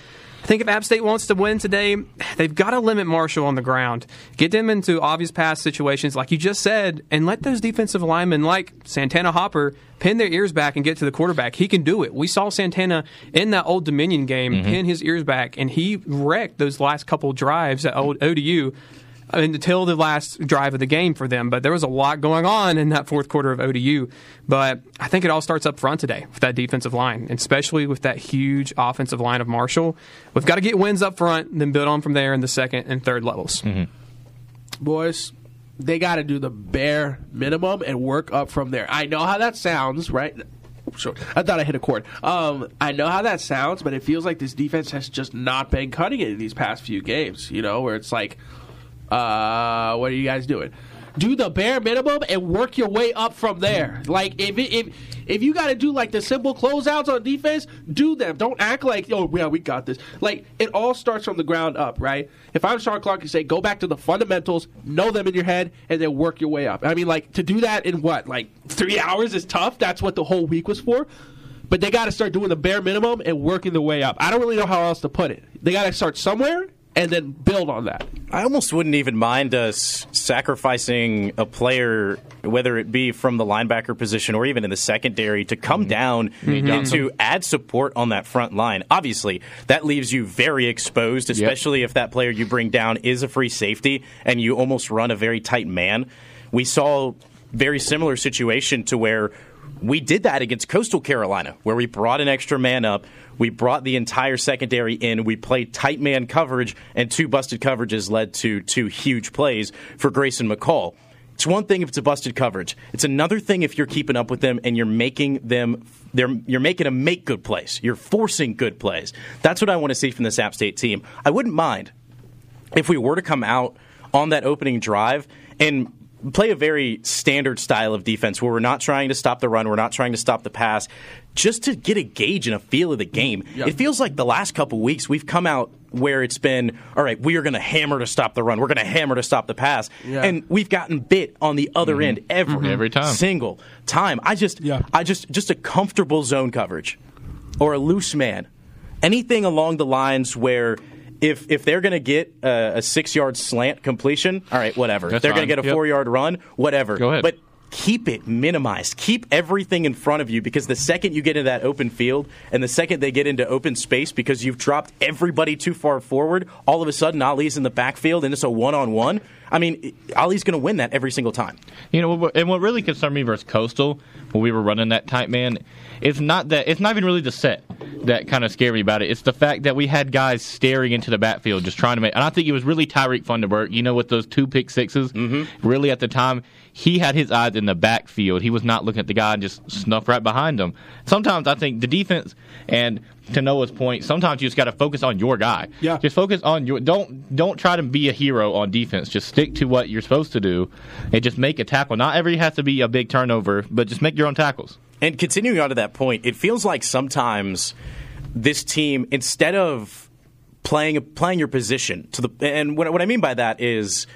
I think if App State wants to win today, they've got to limit Marshall on the ground. Get them into obvious pass situations, like you just said, and let those defensive linemen, like Santana Hopper, pin their ears back and get to the quarterback. He can do it. We saw Santana in that old Dominion game mm-hmm. pin his ears back, and he wrecked those last couple drives at old ODU until the last drive of the game for them. But there was a lot going on in that fourth quarter of ODU. But I think it all starts up front today with that defensive line, and especially with that huge offensive line of Marshall. We've got to get wins up front, then build on from there in the second and third levels. boys, they got to do the bare minimum and work up from there. I know how that sounds, right? Sure. I thought I hit a chord. Um, I know how that sounds, but it feels like this defense has just not been cutting it in these past few games. You know, where it's like, uh, what are you guys doing? do the bare minimum and work your way up from there. Like if it, if if you got to do like the simple closeouts on defense, do them. Don't act like oh yeah we got this. Like it all starts from the ground up, right? If I'm Shawn Clark, you say go back to the fundamentals, know them in your head, and then work your way up. I mean, like to do that in what like three hours is tough. That's what the whole week was for. But they got to start doing the bare minimum and working their way up. I don't really know how else to put it. They got to start somewhere and then build on that. I almost wouldn't even mind us sacrificing a player, whether it be from the linebacker position or even in the secondary, to come mm-hmm. down and to mm-hmm. add support on that front line. Obviously, that leaves you very exposed, especially if that player you bring down is a free safety and you almost run a very tight man. We saw very similar situation to where we did that against Coastal Carolina, where we brought an extra man up. We brought the entire secondary in. We played tight man coverage, and two busted coverages led to two huge plays for Grayson McCall. It's one thing if it's a busted coverage. It's another thing if you're keeping up with them and you're making them you're making them make good plays. You're forcing good plays. That's what I want to see from this App State team. I wouldn't mind if we were to come out on that opening drive and play a very standard style of defense where we're not trying to stop the run, we're not trying to stop the pass, just to get a gauge and a feel of the game. It feels like the last couple weeks we've come out where it's been, all right, we are going to hammer to stop the run, we're going to hammer to stop the pass, Yeah. and we've gotten bit on the other mm-hmm. end every, mm-hmm. Every time. single time. I just, Yeah. I just, just a comfortable zone coverage or a loose man, anything along the lines where. If, if they're going to get a, a six yard slant completion, all right, whatever. if That's they're going to get a Yep. four yard run, whatever. Go ahead. But keep it minimized. Keep everything in front of you because the second you get into that open field and the second they get into open space because you've dropped everybody too far forward, all of a sudden Ali's in the backfield and it's a one on one. I mean, Ali's going to win that every single time. You know, and what really concerned me versus Coastal when we were running that tight man, it's not that it's not even really the set that kind of scared me about it. It's the fact that we had guys staring into the backfield just trying to make. And I think it was really Tyrek Funderburk. You know, with those two pick 6s Mm-hmm. really at the time he had his eyes in the backfield. He was not looking at the guy and just snuff right behind him. Sometimes I think the defense and to Noah's point, sometimes you just got to focus on your guy. Yeah. Just focus on your. Don't don't try to be a hero on defense. Just stick to what you're supposed to do, and just make a tackle. Not every has to be a big turnover, but just make your own tackles. And continuing on to that point, it feels like sometimes this team, instead of playing playing your position to the, and what, what I mean by that is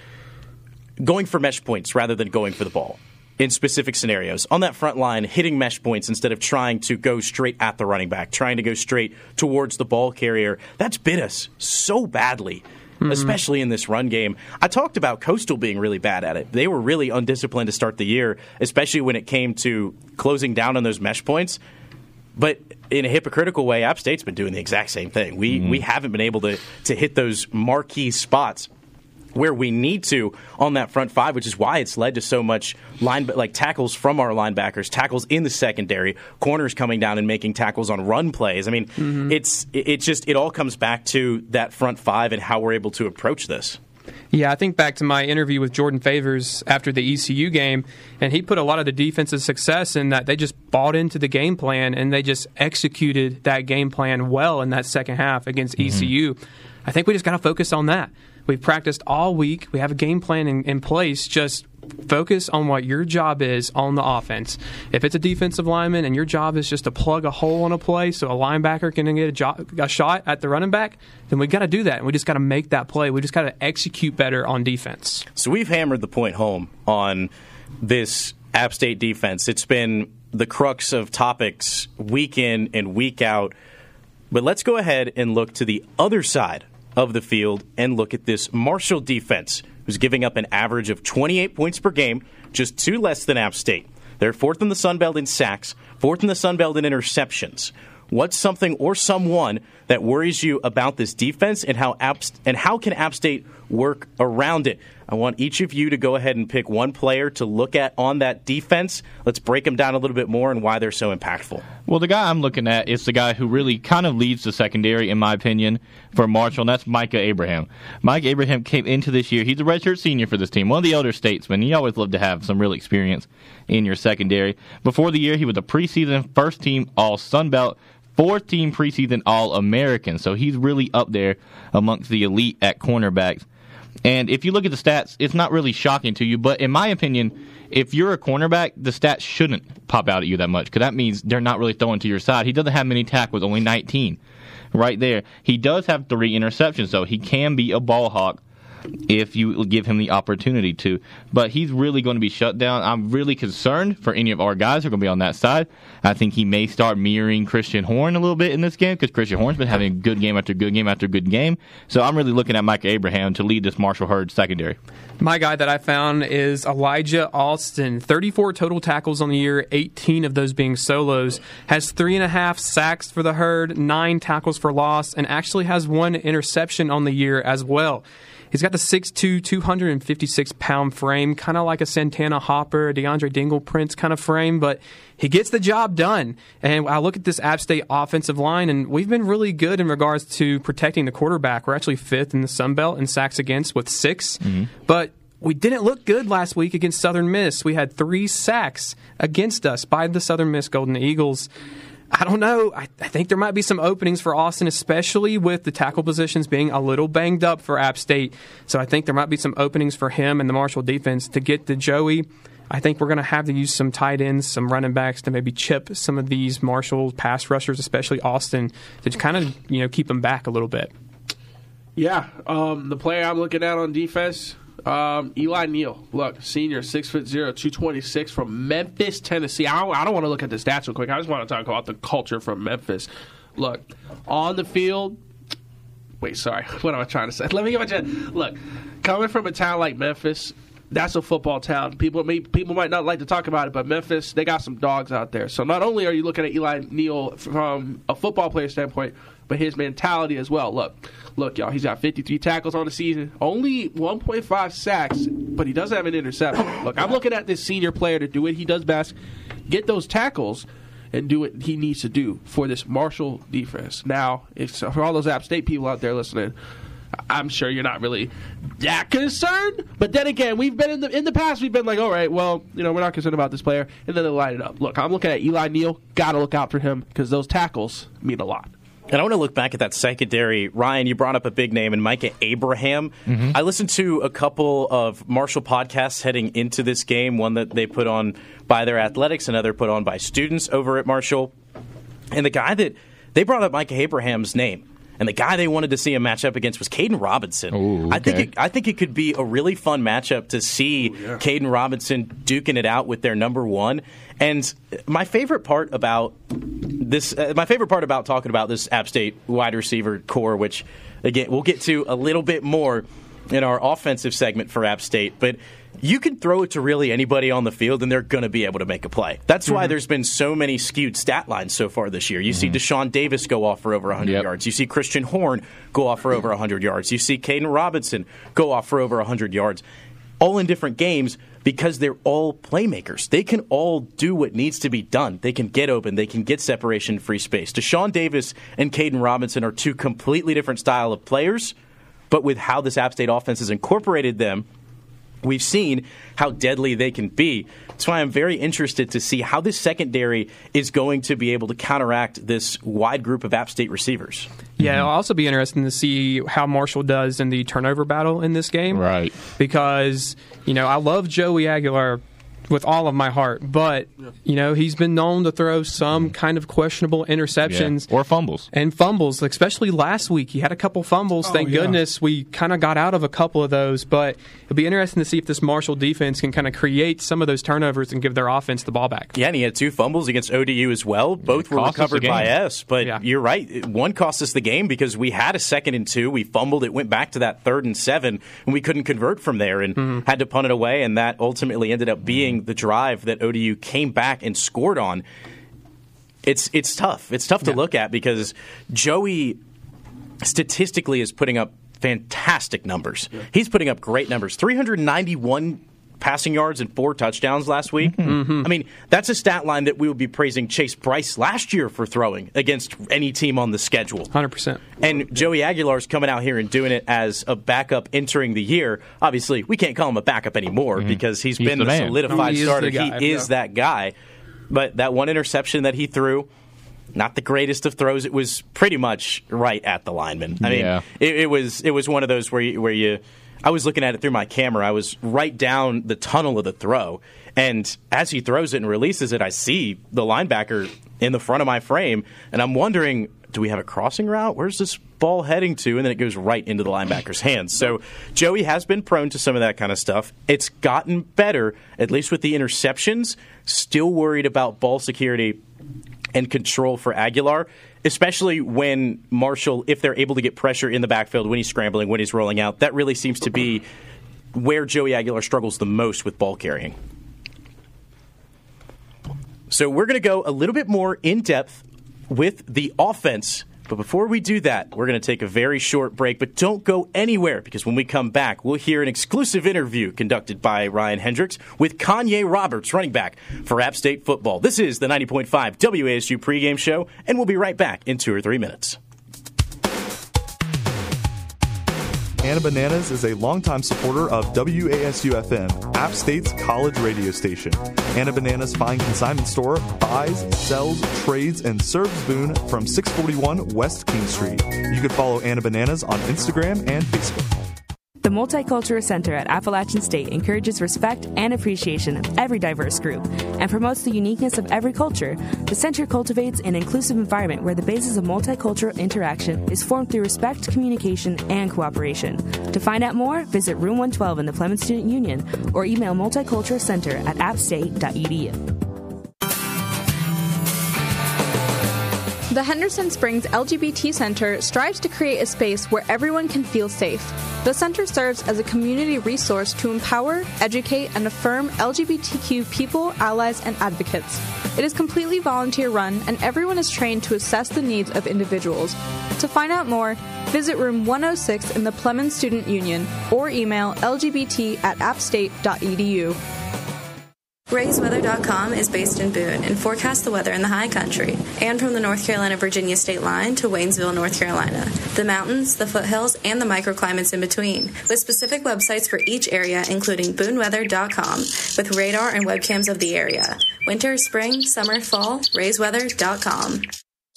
going for mesh points rather than going for the ball in specific scenarios. On that front line, hitting mesh points instead of trying to go straight at the running back, trying to go straight towards the ball carrier. That's bit us so badly. Mm-hmm. Especially in this run game. I talked about Coastal being really bad at it. They were really undisciplined to start the year, especially when it came to closing down on those mesh points. But in a hypocritical way, App State's been doing the exact same thing. We mm-hmm. we haven't been able to to hit those marquee spots where we need to on that front five, which is why it's led to so much line like tackles from our linebackers, tackles in the secondary, corners coming down and making tackles on run plays. I mean, mm-hmm. it's it just it all comes back to that front five and how we're able to approach this. Yeah, I think back to my interview with Jordan Favors after the ECU game, and he put a lot of the defensive success in that they just bought into the game plan and they just executed that game plan well in that second half against mm-hmm. ECU. I think we just got to focus on that. We've practiced all week. We have a game plan in, in place. Just focus on what your job is on the offense. If it's a defensive lineman and your job is just to plug a hole on a play so a linebacker can get a, jo- a shot at the running back, then we got to do that. And we just got to make that play. We just got to execute better on defense. So we've hammered the point home on this App State defense. It's been the crux of topics week in and week out. But let's go ahead and look to the other side of the field and look at this Marshall defense, who's giving up an average of 28 points per game, just two less than App State. They're fourth in the Sun Belt in sacks, fourth in the Sun Belt in interceptions. What's something or someone that worries you about this defense and how App, and how can App State work around it? I want each of you to go ahead and pick one player to look at on that defense. Let's break them down a little bit more and why they're so impactful. Well, the guy I'm looking at is the guy who really kind of leads the secondary, in my opinion, for Marshall, and that's Micah Abraham. Micah Abraham came into this year. He's a redshirt senior for this team, one of the elder statesmen. You always love to have some real experience in your secondary. Before the year, he was a preseason first team All Sun Belt, fourth team preseason All American. So he's really up there amongst the elite at cornerbacks. And if you look at the stats, it's not really shocking to you. But in my opinion, if you're a cornerback, the stats shouldn't pop out at you that much because that means they're not really throwing to your side. He doesn't have many tackles, only 19 right there. He does have three interceptions, though. He can be a ball hawk if you give him the opportunity to. But he's really going to be shut down. I'm really concerned for any of our guys who are going to be on that side. I think he may start mirroring Christan Horn a little bit in this game because Christan Horn's been having good game after good game after good game. So I'm really looking at Mike Abraham to lead this Marshall Herd secondary. My guy that I found is Elijah Alston. 34 total tackles on the year, 18 of those being solos. Has three and a half sacks for the herd, nine tackles for loss, and actually has one interception on the year as well. He's got the 6'2", 256 pound frame, kind of like a Santana Hopper, DeAndre Dingle Prince kind of frame, but he gets the job done. And I look at this App State offensive line, and we've been really good in regards to protecting the quarterback. We're actually fifth in the Sun Belt in sacks against with 6 mm-hmm. but we didn't look good last week against Southern Miss. We had three sacks against us by the Southern Miss Golden Eagles. I don't know. I, I, think there might be some openings for Alston, especially with the tackle positions being a little banged up for App State. So I think there might be some openings for him and the Marshall defense to get to Joey. I think we're going to have to use some tight ends, some running backs to maybe chip some of these Marshall pass rushers, especially Alston, to kind of you know keep them back a little bit. Yeah, um, the player I'm looking at on defense, um, Eli Neal. Look, senior, six foot zero, two twenty six from Memphis, Tennessee. I don't, I don't want to look at the stats real quick. I just want to talk about the culture from Memphis. Look, on the field. Wait, sorry. What am I trying to say? Let me get my chance. Look, coming from a town like Memphis, that's a football town. People may, people might not like to talk about it, but Memphis they got some dogs out there. So not only are you looking at Eli Neal from a football player standpoint, but his mentality as well. Look, look, y'all. He's got 53 tackles on the season, only 1.5 sacks, but he does have an interception. Look, I'm looking at this senior player to do what he does best, get those tackles. And do what he needs to do for this Marshall defense. Now, for all those App State people out there listening, I'm sure you're not really that concerned. But then again, we've been in the in the past. We've been like, all right, well, you know, we're not concerned about this player, and then they light it up. Look, I'm looking at Eli Neal. Got to look out for him because those tackles mean a lot. And I want to look back at that secondary. Ryan, you brought up a big name in Micah Abraham. Mm-hmm. I listened to a couple of Marshall podcasts heading into this game, one that they put on by their athletics, another put on by students over at Marshall. And the guy that they brought up Micah Abraham's name. And the guy they wanted to see a matchup against was Kaedin Robinson. Ooh, okay. I think it, I think it could be a really fun matchup to see Ooh, yeah. Kaedin Robinson duking it out with their number one. And my favorite part about this, uh, my favorite part about talking about this App State wide receiver core, which again we'll get to a little bit more in our offensive segment for App State, but you can throw it to really anybody on the field and they're going to be able to make a play. That's mm-hmm. why there's been so many skewed stat lines so far this year. You mm-hmm. see Dashaun Davis go off for over 100 yep. yards. You see Christan Horn go off for over 100 yards. You see Kaedin Robinson go off for over 100 yards. All in different games because they're all playmakers. They can all do what needs to be done. They can get open. They can get separation free space. Dashaun Davis and Kaedin Robinson are two completely different style of players, but with how this App State offense has incorporated them – we've seen how deadly they can be. That's why I'm very interested to see how this secondary is going to be able to counteract this wide group of App State receivers. Yeah, mm-hmm. it'll also be interesting to see how Marshall does in the turnover battle in this game. Right. Because, you know, I love Joey Aguilar with all of my heart. But you know, he's been known to throw some kind of questionable interceptions yeah. or fumbles and fumbles. Especially last week, he had a couple fumbles. Oh, Thank yeah. goodness we kind of got out of a couple of those. But it'll be interesting to see if this Marshall defense can kind of create some of those turnovers and give their offense the ball back. Yeah, and he had two fumbles against ODU as well. Both were recovered by us. But yeah. you're right. One cost us the game because we had a second and two. We fumbled. It went back to that third and seven, and we couldn't convert from there and mm-hmm. had to punt it away. And that ultimately ended up being the drive that ODU came back and scored on. It's it's tough. It's tough to yeah. look at because Joey statistically is putting up fantastic numbers. Yeah. He's putting up great numbers. 391 passing yards and four touchdowns last week. Mm-hmm. mm-hmm. I mean, that's a stat line that we would be praising Chase Brice last year for throwing against any team on the schedule. 100%. And Joey Aguilar's coming out here and doing it as a backup entering the year. Obviously, we can't call him a backup anymore mm-hmm. because he's, he's been the, the solidified he starter. Guy, he is that guy. But that one interception that he threw, not the greatest of throws. It was pretty much right at the lineman. I mean, yeah. it, it was it was one of those where you, where you I was looking at it through my camera. I was right down the tunnel of the throw. And as he throws it and releases it, I see the linebacker in the front of my frame. And I'm wondering, do we have a crossing route? Where's this ball heading to? And then it goes right into the linebacker's hands. So Joey has been prone to some of that kind of stuff. It's gotten better, at least with the interceptions. Still worried about ball security and control for Aguilar, especially when Marshall, if they're able to get pressure in the backfield when he's scrambling, when he's rolling out. That really seems to be where Joey Aguilar struggles the most with ball carrying. So we're going to go a little bit more in depth with the offense. But before we do that, we're going to take a very short break. But don't go anywhere because when we come back, we'll hear an exclusive interview conducted by Ryan Hendricks with Kanye Roberts, running back for App State football. This is the 90.5 WASU pregame show, and we'll be right back in two or three minutes. Anna Bananas is a longtime supporter of WASU FM, App State's college radio station. Anna Bananas Fine Consignment Store buys, sells, trades, and serves Boone from 641 West King Street. You can follow Anna Bananas on Instagram and Facebook. The Multicultural Center at Appalachian State encourages respect and appreciation of every diverse group and promotes the uniqueness of every culture. The center cultivates an inclusive environment where the basis of multicultural interaction is formed through respect, communication, and cooperation. To find out more, visit Room 112 in the Plemmons Student Union or email multiculturalcenter at appstate.edu. The Henderson Springs LGBT Center strives to create a space where everyone can feel safe. The center serves as a community resource to empower, educate, and affirm LGBTQ people, allies, and advocates. It is completely volunteer run, and everyone is trained to assess the needs of individuals. To find out more, visit room 106 in the Plemmons Student Union or email lgbt at appstate.edu. RaysWeather.com is based in Boone and forecasts the weather in the high country and from the North Carolina Virginia state line to Waynesville, North Carolina, the mountains, the foothills, and the microclimates in between, with specific websites for each area, including BooneWeather.com, with radar and webcams of the area. Winter, spring, summer, fall, RaysWeather.com.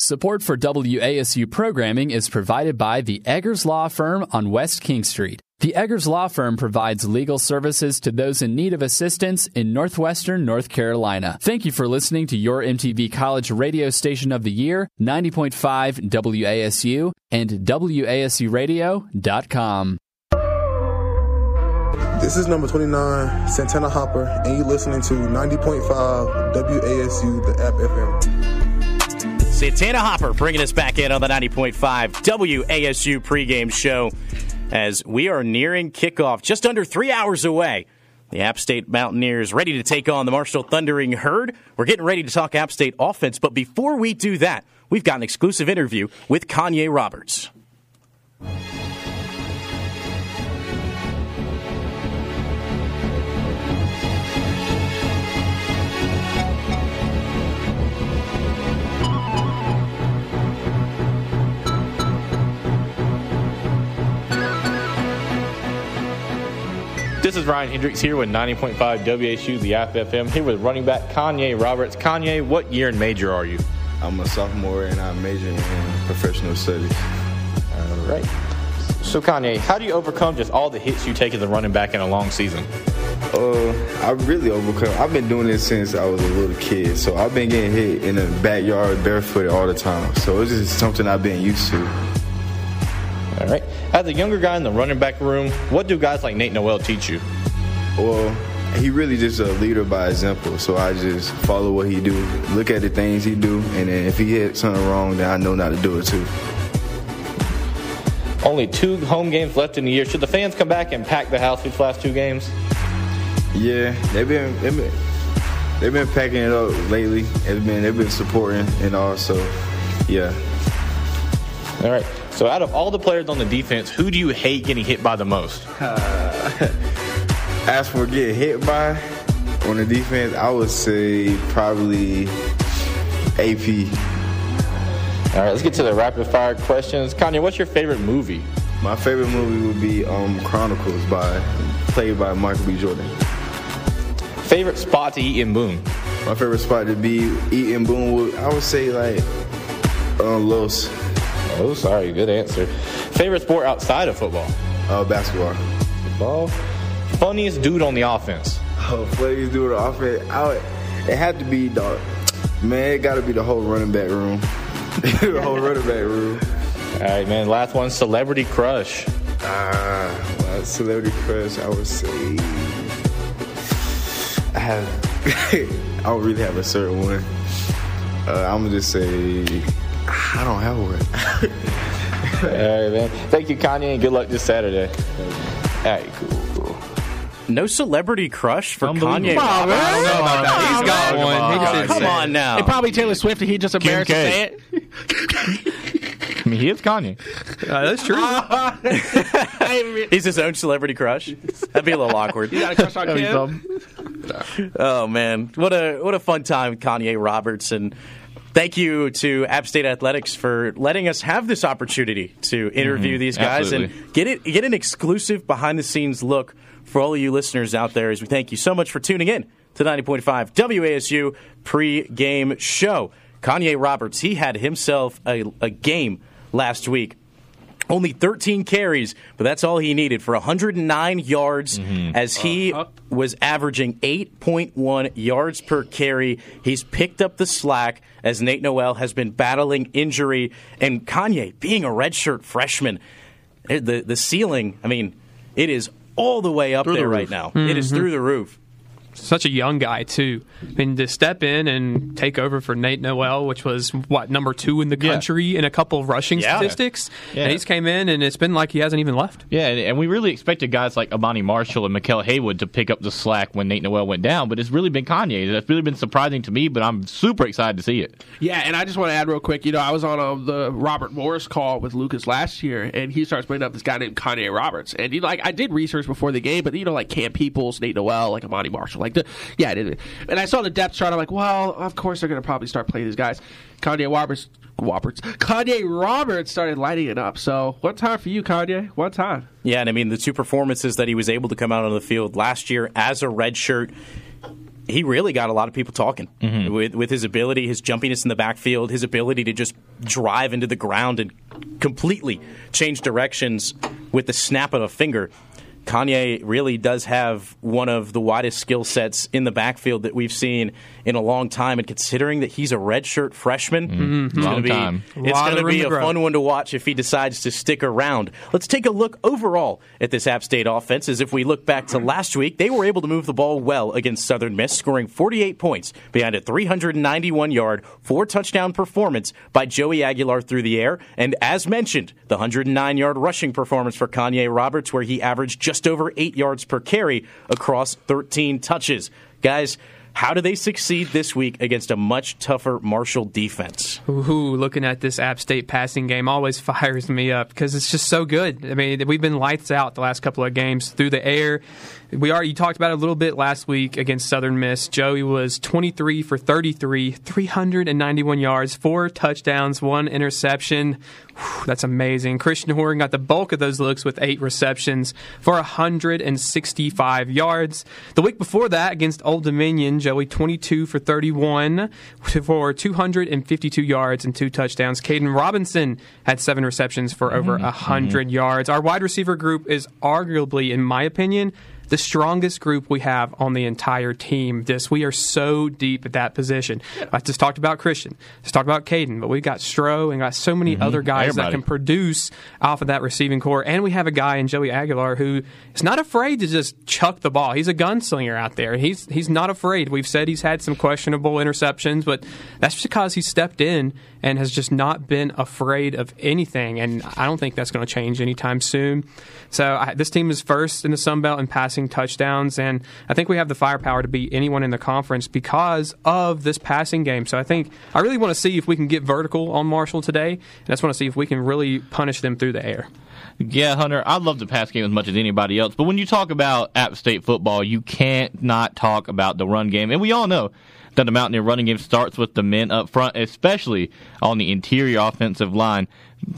Support for WASU programming is provided by the Eggers Law Firm on West King Street. The Eggers Law Firm provides legal services to those in need of assistance in northwestern North Carolina. Thank you for listening to your MTV College radio station of the year, 90.5 WASU and WASUradio.com. This is number 29, Santana Hopper, and you're listening to 90.5 WASU, the app FM. Santana Hopper bringing us back in on the 90.5 WASU pregame show as we are nearing kickoff, just under three hours away. The App State Mountaineers ready to take on the Marshall Thundering Herd. We're getting ready to talk App State offense, but before we do that, we've got an exclusive interview with Kanye Roberts. This is Ryan Hendricks here with 90.5 WSU, the App FM, here with running back Kanye Roberts. Kanye, what year and major are you? I'm a sophomore and I'm majoring in professional studies. All right. So, Kanye, how do you overcome just all the hits you take as a running back in a long season? Uh, I really overcome. I've been doing this since I was a little kid, so I've been getting hit in the backyard barefooted all the time. So it's just something I've been used to. All right. As a younger guy in the running back room, what do guys like Nate Noel teach you? Well, he really just a leader by example. So I just follow what he do, look at the things he do, and then if he hit something wrong, then I know not to do it too. Only two home games left in the year. Should the fans come back and pack the house these last two games? Yeah, they've been they've been, they've been packing it up lately. It's been they've been supporting and all. So yeah. All right. So out of all the players on the defense, who do you hate getting hit by the most? Uh, as for getting hit by on the defense, I would say probably AP. All right, let's get to the rapid fire questions. Kanye, what's your favorite movie? My favorite movie would be um, Chronicles by played by Michael B. Jordan. Favorite spot to eat in Boone? My favorite spot to be eat in Boone would I would say like uh, Los. Oh, sorry, good answer. Favorite sport outside of football? Uh, basketball. ball. Funniest dude on the offense. Oh, funniest dude on the offense. I would, it had to be dog. Man, it got to be the whole running back room. the whole running back room. All right, man. Last one, celebrity crush. Ah, celebrity crush. I would say. I have. I don't really have a certain one. Uh, I'm gonna just say. I don't have one. All right, man. Thank you, Kanye, and good luck this Saturday. All right, cool, cool. No celebrity crush for Kanye. Come on, man. I don't know about that. He's got Come one. on. He just didn't Come say on it. now. And probably Taylor Swift, and he just embarrassed to K. say it. I mean, he is Kanye. Uh, that's true. He's his own celebrity crush. That'd be a little awkward. You got a crush on That'd be Kim? something. Oh man, what a what a fun time, Kanye Roberts, and thank you to App State Athletics for letting us have this opportunity to interview Mhm, these guys absolutely. and get it get an exclusive behind the scenes look for all of you listeners out there. As we thank you so much for tuning in to 90.5 WASU pre-game show. Kanye Roberts, he had himself a, a game last week. Only 13 carries, but that's all he needed for 109 yards as he was averaging 8.1 yards per carry. He's picked up the slack as Nate Noel has been battling injury. And Kanye, being a redshirt freshman, eh, the, the ceiling, I mean, it is all the way up Through the there right now. It is Mhm. through the roof. Such a young guy too. I mean, to step in and take over for Nate Noel, which was what number two in the country in a couple of rushing Yeah. statistics, Yeah. and he's came in and it's been like he hasn't even left. Yeah, and, and we really expected guys like Ahmani Marshall and Maquel Haywood to pick up the slack when Nate Noel went down, but it's really been Kanye. That's really been surprising to me, but I'm super excited to see it. Yeah, and I just want to add real quick. You know, I was on a, the Robert Morris call with Lucas last year, and he starts bringing up this guy named Kanye Roberts. And you know, like I did research before the game, but you know, like Cam Peoples, Nate Noel, like Ahmani Marshall, like the yeah. And I saw the depth chart. I'm like, well, of course they're going to probably start playing these guys. Kanye Roberts, Roberts, Kanye Roberts started lighting it up. So one time for you, Kanye. One time. Yeah, and I mean the two performances that he was able to come out on the field last year as a red shirt, he really got a lot of people talking mm-hmm. with with his ability, his jumpiness in the backfield, his ability to just drive into the ground and completely change directions with the snap of a finger. Kanye really does have one of the widest skill sets in the backfield that we've seen in a long time. And considering that he's a redshirt freshman, Mhm. it's going to be time. it's going to be a fun one to watch if he decides to stick around. Let's take a look overall at this App State offense. As if we look back to last week, they were able to move the ball well against Southern Miss, scoring 48 points behind a 391 yard, four touchdown performance by Joey Aguilar through the air. And as mentioned, the 109 yard rushing performance for Kanye Roberts, where he averaged just over eight yards per carry across 13 touches. Guys, how do they succeed this week against a much tougher Marshall defense? Ooh, looking at this App State passing game always fires me up because it's just so good. I mean, we've been lights out the last couple of games through the air. We already talked about it a little bit last week against Southern Miss. Joey was 23 for 33, 391 yards, four touchdowns, one interception. Whew, that's amazing. Christan Horn got the bulk of those looks with eight receptions for 165 yards. The week before that, against Old Dominion, Joey 22 for 31 for 252 yards and two touchdowns. Kaedin Robinson had seven receptions for over mm-hmm. 100 yards. Our wide receiver group is arguably, in my opinion, the strongest group we have on the entire team. This we are so deep at that position. I just talked about Christian, just talked about Kaedin, but we've got Stro and got so many mm-hmm. other guys that can produce off of that receiving core. And we have a guy in Joey Aguilar who is not afraid to just chuck the ball. He's a gunslinger out there. He's he's not afraid. We've said he's had some questionable interceptions, but that's just because he stepped in and has just not been afraid of anything. And I don't think that's going to change anytime soon. So I, this team is first in the Sun Belt in passing touchdowns, and I think we have the firepower to beat anyone in the conference because of this passing game. So I think I really want to see if we can get vertical on Marshall today, and I just want to see if we can really punish them through the air. Yeah, Hunter, I love the pass game as much as anybody else, but when you talk about App State football, you can't not talk about the run game, and we all know that the Mountaineer running game starts with the men up front, especially on the interior offensive line.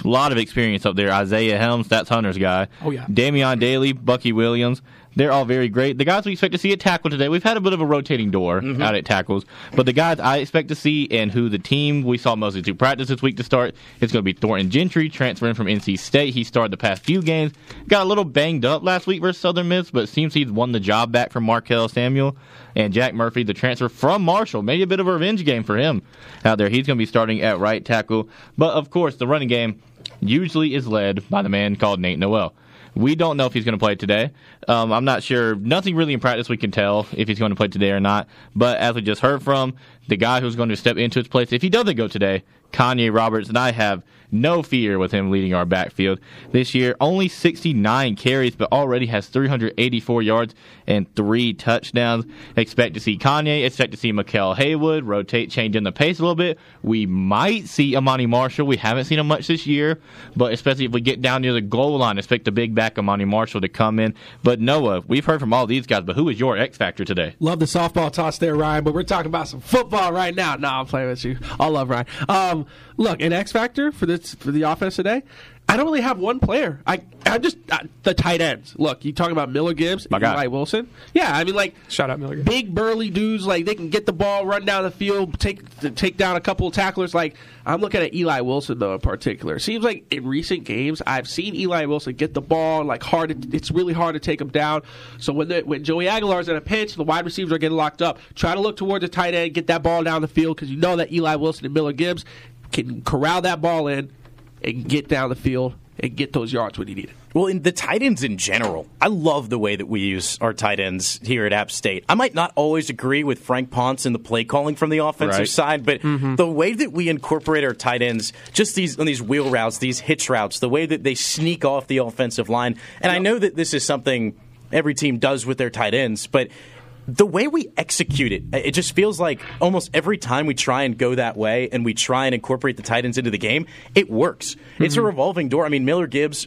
A lot of experience up there. Isaiah Helms, that's Hunter's guy. Oh, yeah. Damian Daly, Bucky Williams. They're all very great. The guys we expect to see at tackle today, we've had a bit of a rotating door Mm-hmm. out at tackles, but the guys I expect to see and who the team we saw mostly through practice this week to start is going to be Thornton Gentry, transferring from NC State. He started the past few games, got a little banged up last week versus Southern Miss, but seems he's won the job back from Markel Samuel. And Jack Murphy, the transfer from Marshall, maybe a bit of a revenge game for him out there. He's going to be starting at right tackle. But of course, the running game usually is led by the man called Nate Noel. We don't know if he's going to play today. Um, I'm not sure. Nothing really in practice we can tell if he's going to play today or not. But as we just heard from the guy who's going to step into his place, if he doesn't go today, Kanye Roberts, and I have no fear with him leading our backfield this year. Only 69 carries, but already has 384 yards and three touchdowns. Expect to see Kanye. Expect to see Maquel Haywood rotate, changing the pace a little bit. We might see Ahmani Marshall. We haven't seen him much this year, but especially if we get down near the goal line, expect the big back Ahmani Marshall to come in. But Noah, we've heard from all these guys, but who is your X factor today? Love the softball toss there, Ryan, but we're talking about some football right now. No, I'm playing with you. I love Ryan. Um, look, an X factor for this for the offense today. I don't really have one player. I I'm just uh, the tight ends. Look, you talking about Miller Gibbs, My guy. Eli Wilson. Yeah, I mean like Shout out Milligan. big burly dudes like they can get the ball, run down the field, take take down a couple of tacklers. Like I'm looking at Eli Wilson though in particular. Seems like in recent games I've seen Eli Wilson get the ball like hard. To, it's really hard to take him down. So when the, when Joey Aguilar's in a pinch, the wide receivers are getting locked up. Try to look towards the tight end, get that ball down the field because you know that Eli Wilson and Miller Gibbs can corral that ball in and get down the field and get those yards when you need it. Well, in the tight ends in general, I love the way that we use our tight ends here at App State. I might not always agree with Frank Ponce and the play calling from the offensive Right. side, but mm-hmm. the way that we incorporate our tight ends, just these on these wheel routes, these hitch routes, the way that they sneak off the offensive line, and I know that this is something every team does with their tight ends, but the way we execute it, it just feels like almost every time we try and go that way and we try and incorporate the tight ends into the game, it works. It's a mm-hmm. revolving door. I mean, Miller Gibbs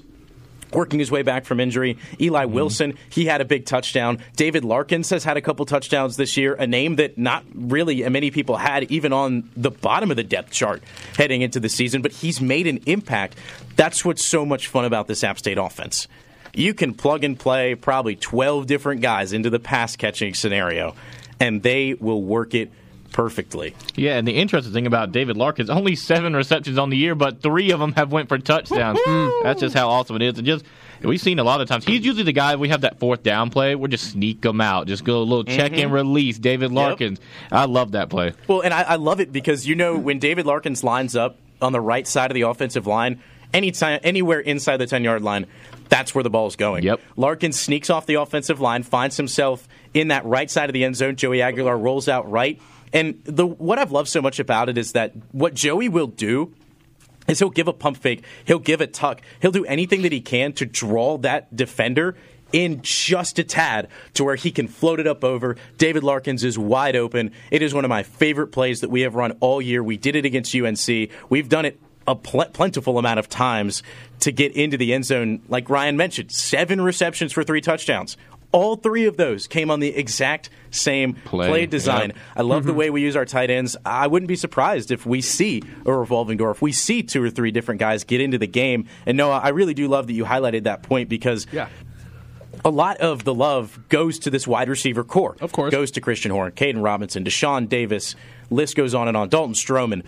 working his way back from injury. Eli mm-hmm. Wilson, he had a big touchdown. David Larkins has had a couple touchdowns this year, a name that not really many people had even on the bottom of the depth chart heading into the season, but he's made an impact. That's what's so much fun about this App State offense. You can plug and play probably 12 different guys into the pass catching scenario, and they will work it perfectly. Yeah, and the interesting thing about David Larkins, only seven receptions on the year, but three of them have went for touchdowns. Hmm, that's just how awesome it is. And just we've seen a lot of times. He's usually the guy we have that fourth down play. We're just sneak him out, just go a little check mm-hmm. and release. David Larkins, I love that play. Well, and I, I love it because you know when David Larkins lines up on the right side of the offensive line, anytime, anywhere inside the ten yard line, that's where the ball is going. Yep. Larkins sneaks off the offensive line, finds himself in that right side of the end zone. Joey Aguilar rolls out right, and the what I've loved so much about it is that what Joey will do is he'll give a pump fake, he'll give a tuck, he'll do anything that he can to draw that defender in just a tad to where he can float it up over. David Larkins is wide open. It is one of my favorite plays that we have run all year. We did it against UNC. We've done it a pl- plentiful amount of times to get into the end zone. Like Ryan mentioned, seven receptions for three touchdowns. All three of those came on the exact same Play, play, design. yep. I love the mm-hmm. way we use our tight ends. I wouldn't be surprised if we see a revolving door, if we see two or three different guys get into the game. And Noah, I really do love that you highlighted that point because Yeah. a lot of the love goes to this wide receiver core. Of course. Goes to Christan Horn, Kaedin Robinson, Dashaun Davis, list goes on and on, Dalton Stroman.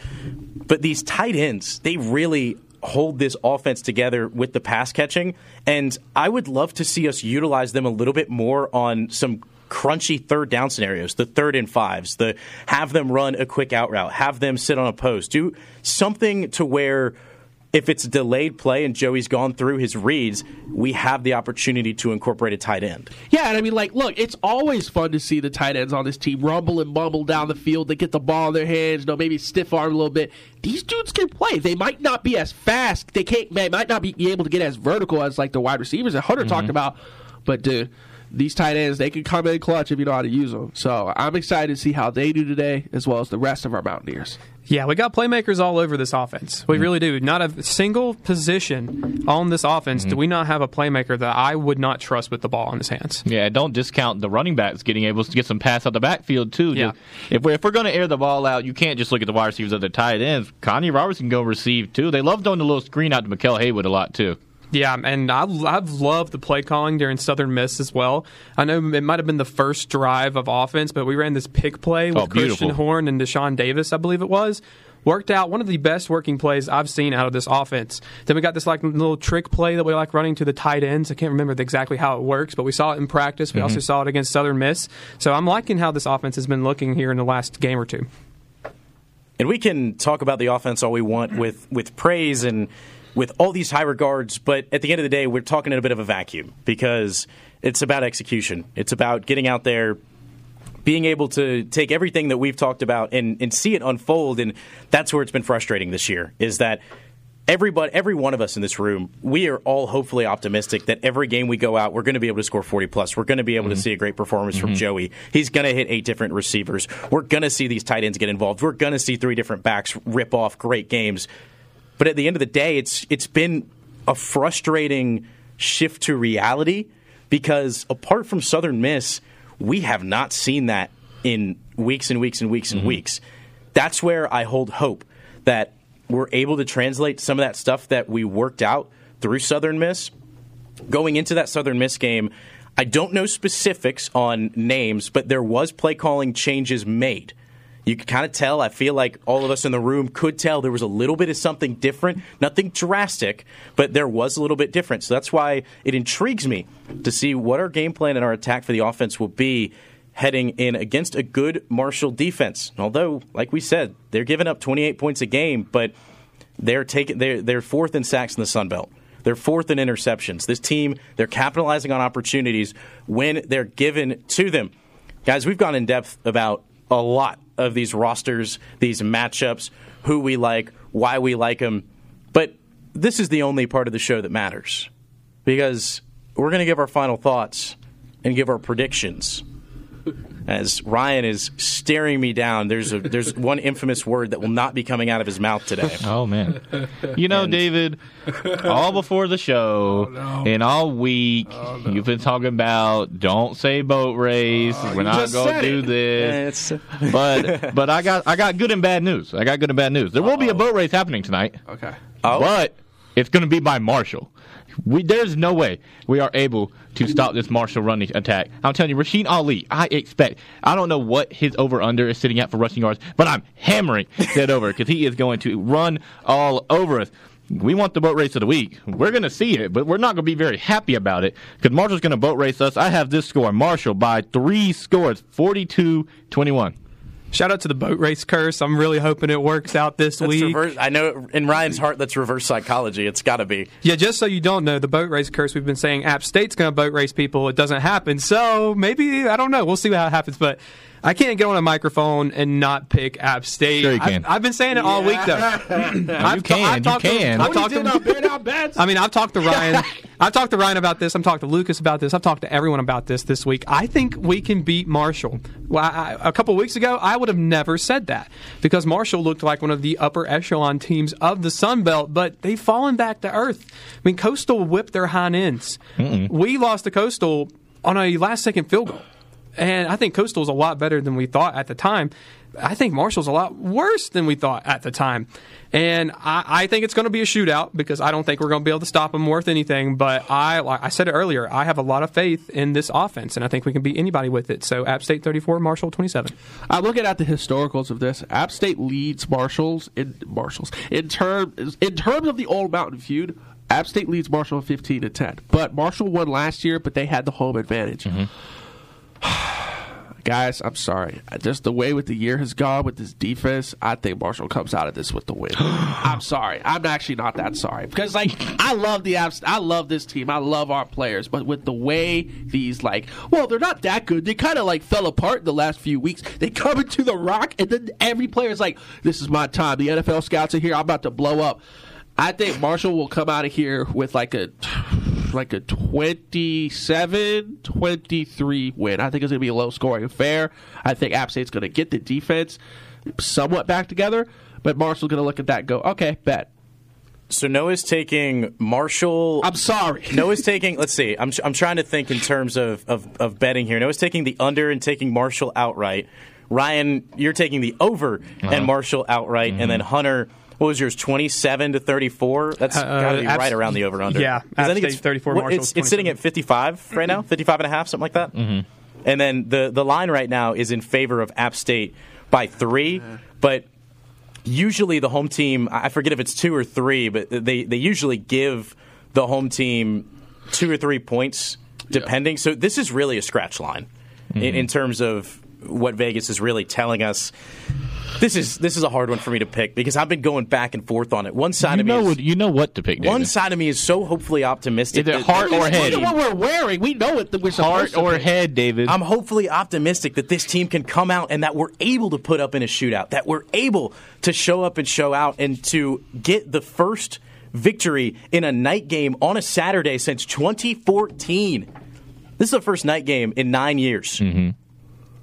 But these tight ends, they really hold this offense together with the pass catching. And I would love to see us utilize them a little bit more on some crunchy third down scenarios, the third and fives, the have them run a quick out route, have them sit on a post, do something to where if it's a delayed play and Joey's gone through his reads, we have the opportunity to incorporate a tight end. Yeah, and I mean, like, look, it's always fun to see the tight ends on this team rumble and bumble down the field. They get the ball in their hands, you know, maybe stiff arm a little bit. These dudes can play. They might not be as fast. They can't. They might not be able to get as vertical as like the wide receivers that Hunter talked mm-hmm. about. But dude, these tight ends they can come in clutch if you know how to use them. So I'm excited to see how they do today, as well as the rest of our Mountaineers. Yeah, we got playmakers all over this offense. We mm-hmm. really do. Not a single position on this offense do mm-hmm. we not have a playmaker that I would not trust with the ball in his hands. Yeah, don't discount the running backs getting able to get some pass out the backfield too. Yeah. If we're if we're going to air the ball out, you can't just look at the wide receivers of the tight ends. Kanye Roberts can go receive too. They love throwing the little screen out to Maquel Haywood a lot too. Yeah, and I, I've loved the play calling during Southern Miss as well. I know it might have been the first drive of offense, but we ran this pick play with Oh. Christan Horn and Dashaun Davis, I believe it was. Worked out one of the best working plays I've seen out of this offense. Then we got this like little trick play that we like running to the tight ends. I can't remember exactly how it works, but we saw it in practice. We Mm-hmm. also saw it against Southern Miss. So I'm liking how this offense has been looking here in the last game or two. And we can talk about the offense all we want with, with praise and with all these high regards, but at the end of the day, we're talking in a bit of a vacuum because it's about execution. It's about getting out there, being able to take everything that we've talked about and, and see it unfold. And that's where it's been frustrating this year is that everybody, every one of us in this room, we are all hopefully optimistic that every game we go out, we're going to be able to score 40 plus. We're going to be able to mm-hmm. see a great performance from mm-hmm. Joey. He's going to hit eight different receivers. We're going to see these tight ends get involved. We're going to see three different backs rip off great games. But at the end of the day, it's it's been a frustrating shift to reality because apart from Southern Miss, we have not seen that in weeks and weeks and weeks and mm-hmm. weeks. That's where I hold hope that we're able to translate some of that stuff that we worked out through Southern Miss going into that Southern Miss game, I don't know specifics on names, but there was play calling changes made. You could kind of tell. I feel like all of us in the room could tell there was a little bit of something different. Nothing drastic, but there was a little bit different. So that's why it intrigues me to see what our game plan and our attack for the offense will be heading in against a good Marshall defense. Although, like we said, they're giving up 28 points a game, but they're taking they're they're fourth in sacks in the Sun Belt. They're fourth in interceptions. This team, they're capitalizing on opportunities when they're given to them. Guys, we've gone in depth about a lot of these rosters, these matchups, who we like, why we like them. But this is the only part of the show that matters because we're going to give our final thoughts and give our predictions. As Ryan is staring me down, there's a there's one infamous word that will not be coming out of his mouth today. Oh man, you know, David, all before the show and all week, you've been talking about don't say boat race. We're not going to do it. this. It's- But but I got I got good and bad news. I got good and bad news. There will be a boat race happening tonight. Okay. Oh. But it's going to be by Marshall. We, there's no way we are able to stop this Marshall running attack. I'm telling you, Rasheen Ali, I expect. I don't know what his over under is sitting at for rushing yards, but I'm hammering that over because he is going to run all over us. We want the boat race of the week. We're going to see it, but we're not going to be very happy about it because Marshall's going to boat race us. I have this score Marshall by three scores 42 21. Shout out to the boat race curse. I'm really hoping it works out this That's week. reverse, I know in Ryan's heart that's reverse psychology. It's got to be. Yeah, just so you don't know, the boat race curse, we've been saying App State's going to boat race people. It doesn't happen. So maybe, I don't know. We'll see how it happens. But I can't get on a microphone and not pick App State. Sure you I've- I've, been saying it all week, though. I've you can, you talked to- can. I've What talked to, I mean, I've talked to Ryan. I've talked to Ryan about this. I've talked to Lucas about this. I've talked to everyone about this this week. I think we can beat Marshall. Well, I, a couple weeks ago, I would have never said that because Marshall looked like one of the upper echelon teams of the Sun Belt, but they've fallen back to earth. I mean, Coastal whipped their hind ends. We lost to Coastal on a last second field goal. And I think Coastal Coastal's a lot better than we thought at the time. I think Marshall's a lot worse than we thought at the time. And I, I think it's going to be a shootout because I don't think we're going to be able to stop them worth anything. But I, like I said it earlier, I have a lot of faith in this offense, and I think we can beat anybody with it. So App State 34, Marshall 27. I'm looking at the historicals of this. App State leads Marshalls in Marshalls in terms in terms of the old Mountain feud. App State leads Marshall 15 to 10, but Marshall won last year, but they had the home advantage. Mm-hmm. Guys, I'm sorry. Just the way with the year has gone with this defense, I think Marshall comes out of this with the win. I'm sorry. I'm actually not that sorry because like I love the. I love this team. I love our players, but with the way these like, well, they're not that good. They kind of like fell apart in the last few weeks. They come into the rock, and then every player is like, "This is my time." The NFL scouts are here. I'm about to blow up. I think Marshall will come out of here with like a like a 27 23 win. I think it's going to be a low scoring affair. I think App State's going to get the defense somewhat back together, but Marshall's going to look at that and go, okay, bet. So Noah's taking Marshall. I'm sorry. Noah's taking. Let's see. I'm I'm trying to think in terms of, of, of betting here. Noah's taking the under and taking Marshall outright. Ryan, you're taking the over Uh-huh. and Marshall outright, and Mm-hmm. then Hunter. What was yours? Twenty-seven to thirty-four. That's Uh, got to be App- right around the over/under. Yeah, I think it's 34, what- It's, it's sitting at 55 right now, 55 and a half, something like that. Mm-hmm. And then the the line right now is in favor of App State by three, but usually the home team I forget if it's two or three, but they they usually give the home team two or three points depending. So this is really a scratch line in, in terms of what Vegas is really telling us. This is this is a hard one for me to pick because I've been going back and forth on it. One side You of me know, is, you know what to pick. David. one side of me is so hopefully optimistic. Is it that- heart or head? Look what we're wearing. We know it. That we're Heart or pick. head, David? I'm hopefully optimistic that this team can come out and that we're able to put up in a shootout, that we're able to show up and show out and to get the first victory in a night game on a Saturday since 2014. This is the first night game in nine years mm-hmm.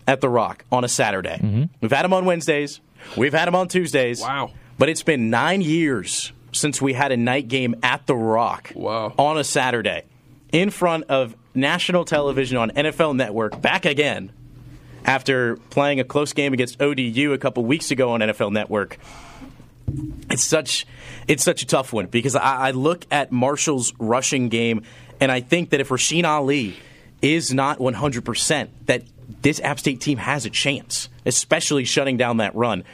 At The Rock on a Saturday. Mm-hmm. We've had them on Wednesdays, we've had them on Tuesdays. Wow. But it's been nine years since we had a night game at The Rock Wow. on a Saturday in front of national television on NFL Network back again after playing a close game against ODU a couple weeks ago on NFL Network. It's such it's such a tough one because I, I look at Marshall's rushing game and I think that if Rasheen Ali is not 100%, that this App State team has a chance, especially shutting down that run.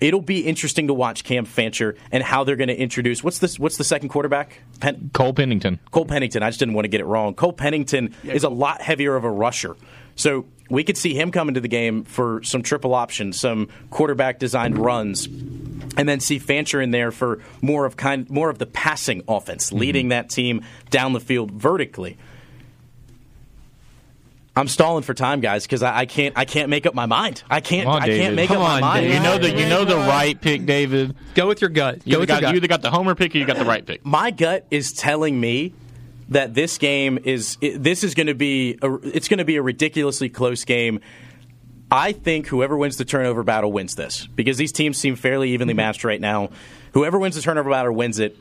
It'll be interesting to watch Cam Fancher and how they're going to introduce what's this what's the second quarterback? Pen- Cole Pennington. Cole Pennington. I just didn't want to get it wrong. Cole Pennington is a lot heavier of a rusher. So we could see him come into the game for some triple options, some quarterback designed runs, and then see Fancher in there for more of kind more of the passing offense, mm-hmm. leading that team down the field vertically. I'm stalling for time, guys, because I, I can't. I can't make up my mind. I can't. On, I David. can't make Come up my on, mind. David. You know the you know the right pick, David. Go with your gut. You either, got, gut. you either got the homer pick or you got the right pick. my gut is telling me that this game is this is going to be a, it's going to be a ridiculously close game. I think whoever wins the turnover battle wins this because these teams seem fairly evenly mm-hmm. matched right now. Whoever wins the turnover battle wins it.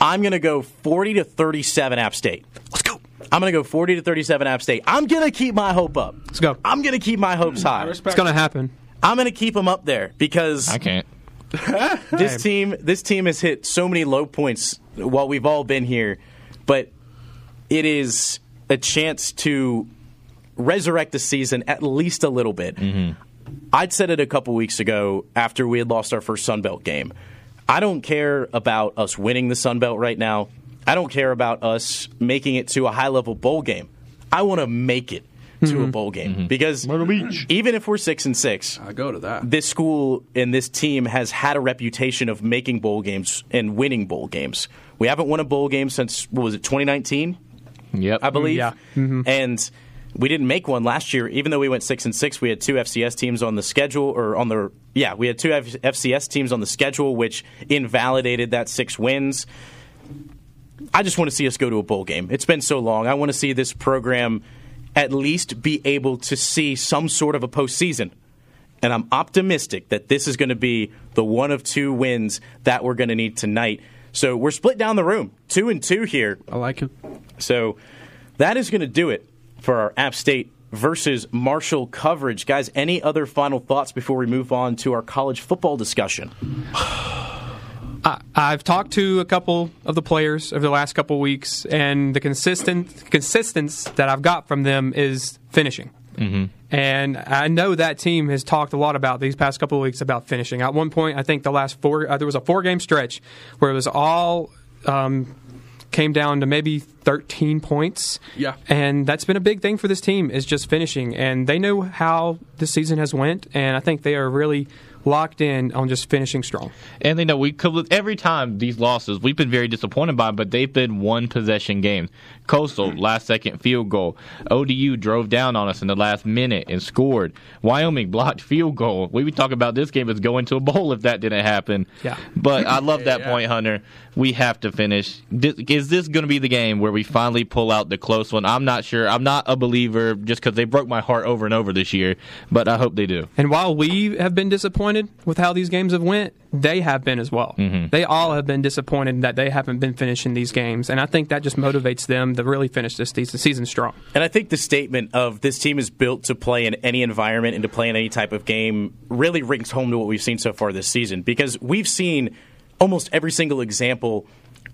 I'm going to go 40 to 37 App State. Let's go. I'm going to go 40 to 37 App State. I'm going to keep my hope up. Let's go. I'm going to keep my hopes high. It's going to happen. I'm going to keep them up there because I can't. this team this team has hit so many low points while we've all been here, but it is a chance to resurrect the season at least a little bit. Mm-hmm. I'd said it a couple weeks ago after we had lost our first Sun Belt game. I don't care about us winning the Sun Belt right now. I don't care about us making it to a high level bowl game. I want to make it to a mm-hmm. bowl game mm-hmm. because even if we're six and six, I go to that. this school and this team has had a reputation of making bowl games and winning bowl games. We haven't won a bowl game since what was it 2019, Yep. I believe. Yeah. Mm-hmm. And we didn't make one last year, even though we went six and six. We had two FCS teams on the schedule, or on the yeah, we had two F- FCS teams on the schedule, which invalidated that six wins. I just want to see us go to a bowl game. It's been so long. I want to see this program at least be able to see some sort of a postseason. And I'm optimistic that this is going to be the one of two wins that we're going to need tonight. So we're split down the room, two and two here. I like it. So that is going to do it for our App State versus Marshall coverage. Guys, any other final thoughts before we move on to our college football discussion? I, I've talked to a couple of the players over the last couple weeks, and the consistent consistency that I've got from them is finishing. Mm-hmm. And I know that team has talked a lot about these past couple of weeks about finishing. At one point, I think the last four uh, there was a four game stretch where it was all um, came down to maybe 13 points. Yeah. And that's been a big thing for this team is just finishing. And they know how the season has went, and I think they are really locked in on just finishing strong. And they know we could every time these losses we've been very disappointed by, but they've been one possession games. Coastal mm. last second field goal. ODU drove down on us in the last minute and scored. Wyoming blocked field goal. We would talk about this game as going to a bowl if that didn't happen. Yeah. But I love that point, Hunter. We have to finish. Is this going to be the game where we finally pull out the close one? I'm not sure. I'm not a believer just because they broke my heart over and over this year, but I hope they do. And while we have been disappointed with how these games have went, they have been as well. Mm-hmm. They all have been disappointed that they haven't been finishing these games, and I think that just motivates them to really finish this season, season strong. And I think the statement of this team is built to play in any environment and to play in any type of game really rings home to what we've seen so far this season because we've seen almost every single example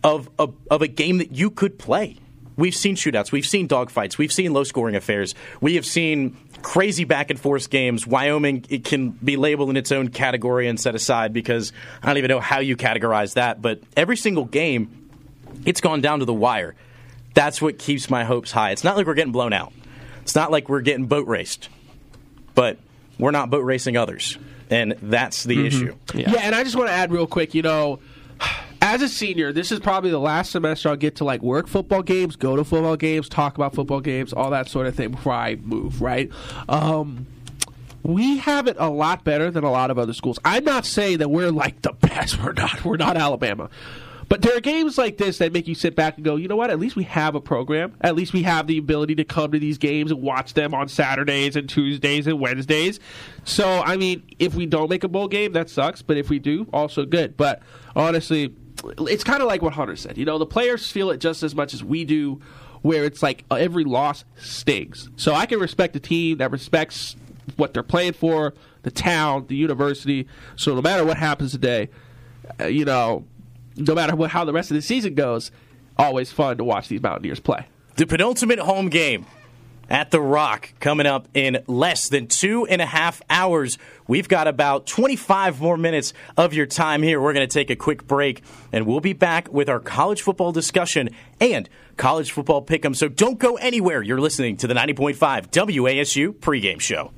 of a, of a game that you could play. We've seen shootouts, we've seen dogfights, we've seen low scoring affairs, we have seen crazy back and forth games. Wyoming it can be labeled in its own category and set aside because I don't even know how you categorize that, but every single game, it's gone down to the wire. That's what keeps my hopes high. It's not like we're getting blown out. It's not like we're getting boat raced, but we're not boat racing others, and that's the Mhm. issue. Yeah. and I just want to add real quick, you know, as a senior, this is probably the last semester I'll get to like work football games, go to football games, talk about football games, all that sort of thing before I move, right? Um, we have it a lot better than a lot of other schools. I'm not saying that we're like the best. We're not. We're not Alabama. But there are games like this that make you sit back and go, you know what? At least we have a program. At least we have the ability to come to these games and watch them on Saturdays and Tuesdays and Wednesdays. So, I mean, if we don't make a bowl game, that sucks. But if we do, also good. But honestly, it's kind of like what Hunter said. You know, the players feel it just as much as we do, where it's like uh, every loss stings. So I can respect a team that respects what they're playing for, the town, the university. So no matter what happens today, uh, you know, no matter what, how the rest of the season goes, always fun to watch these Mountaineers play. The penultimate home game at The Rock coming up in less than two and a half hours. We've got about 25 more minutes of your time here. We're going to take a quick break, and we'll be back with our college football discussion and college football pick'em. So don't go anywhere. You're listening to the 90.5 WASU pregame show.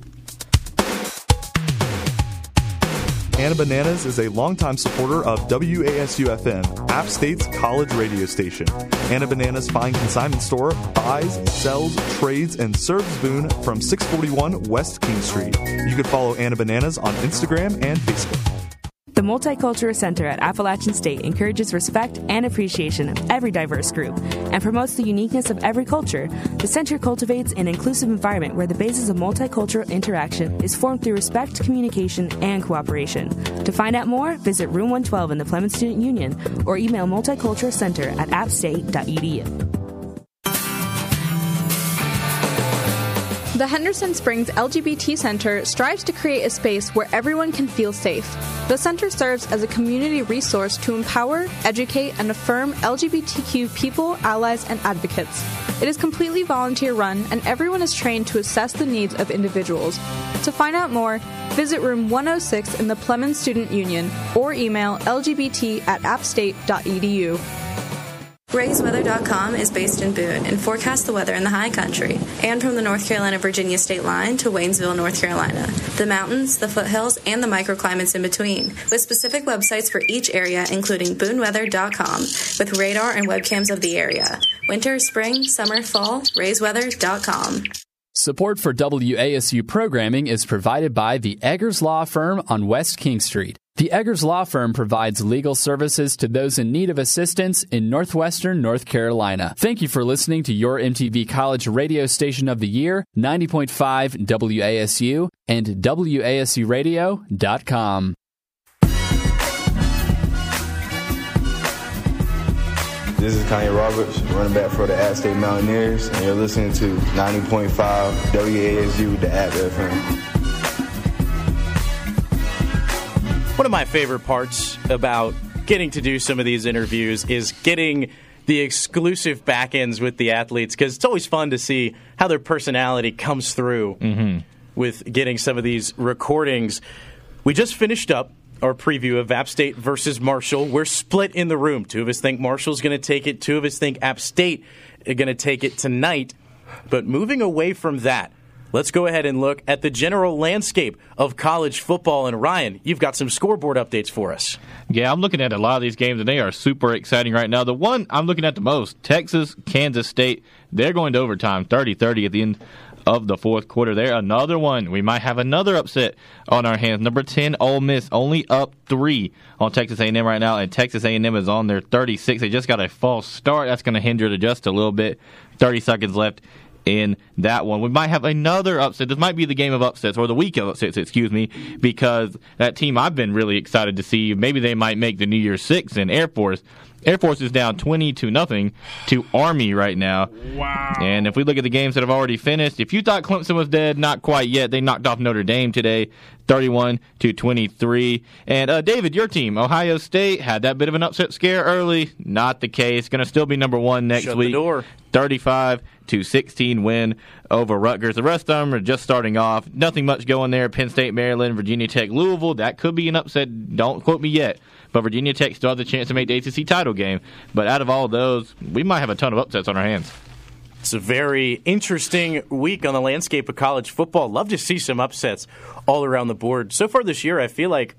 Anna Bananas is a longtime supporter of WASU FM, App State's college radio station. Anna Bananas Fine Consignment Store buys, sells, trades, and serves Boone from 641 West King Street. You can follow Anna Bananas on Instagram and Facebook. The Multicultural Center at Appalachian State encourages respect and appreciation of every diverse group and promotes the uniqueness of every culture. The center cultivates an inclusive environment where the basis of multicultural interaction is formed through respect, communication, and cooperation. To find out more, visit Room 112 in the Plemmons Student Union or email multiculturalcenter at appstate.edu. The Henderson Springs LGBT Center strives to create a space where everyone can feel safe. The center serves as a community resource to empower, educate, and affirm LGBTQ people, allies, and advocates. It is completely volunteer run, and everyone is trained to assess the needs of individuals. To find out more, visit room 106 in the Plemmons Student Union or email lgbt at appstate.edu. RaysWeather.com is based in Boone and forecasts the weather in the high country and from the North Carolina Virginia state line to Waynesville, North Carolina, the mountains, the foothills, and the microclimates in between, with specific websites for each area, including BooneWeather.com, with radar and webcams of the area. Winter, spring, summer, fall, RaysWeather.com. Support for WASU programming is provided by the Eggers Law Firm on West King Street. The Eggers Law Firm provides legal services to those in need of assistance in northwestern North Carolina. Thank you for listening to your MTV College radio station of the year, 90.5 WASU and WASUradio.com. This is Kanye Roberts, running back for the App State Mountaineers, and you're listening to 90.5 WASU, the App FM. One of my favorite parts about getting to do some of these interviews is getting the exclusive back ends with the athletes because it's always fun to see how their personality comes through mm-hmm. with getting some of these recordings. We just finished up our preview of App State versus Marshall. We're split in the room. Two of us think Marshall's going to take it, two of us think App State are going to take it tonight. But moving away from that, let's go ahead and look at the general landscape of college football. And Ryan, you've got some scoreboard updates for us. Yeah, I'm looking at a lot of these games, and they are super exciting right now. The one I'm looking at the most Texas, Kansas State, they're going to overtime 30 30 at the end of the fourth quarter there. Another one. We might have another upset on our hands. Number 10, Ole Miss, only up three on Texas A&M right now, and Texas A&M is on their 36. They just got a false start. That's going to hinder it just a little bit. 30 seconds left in that one. We might have another upset. This might be the game of upsets or the week of upsets, excuse me, because that team I've been really excited to see. Maybe they might make the New Year's Six in Air Force. Air Force is down 20 to nothing to Army right now. Wow. And if we look at the games that have already finished, if you thought Clemson was dead, not quite yet. They knocked off Notre Dame today, 31 to 23. And uh, David, your team, Ohio State, had that bit of an upset scare early. Not the case. Going to still be number one next Shut week. the door. 35 to 16 win over Rutgers. The rest of them are just starting off. Nothing much going there. Penn State, Maryland, Virginia Tech, Louisville. That could be an upset. Don't quote me yet. But Virginia Tech still has a chance to make the ACC title game. But out of all those, we might have a ton of upsets on our hands. It's a very interesting week on the landscape of college football. Love to see some upsets all around the board. So far this year, I feel like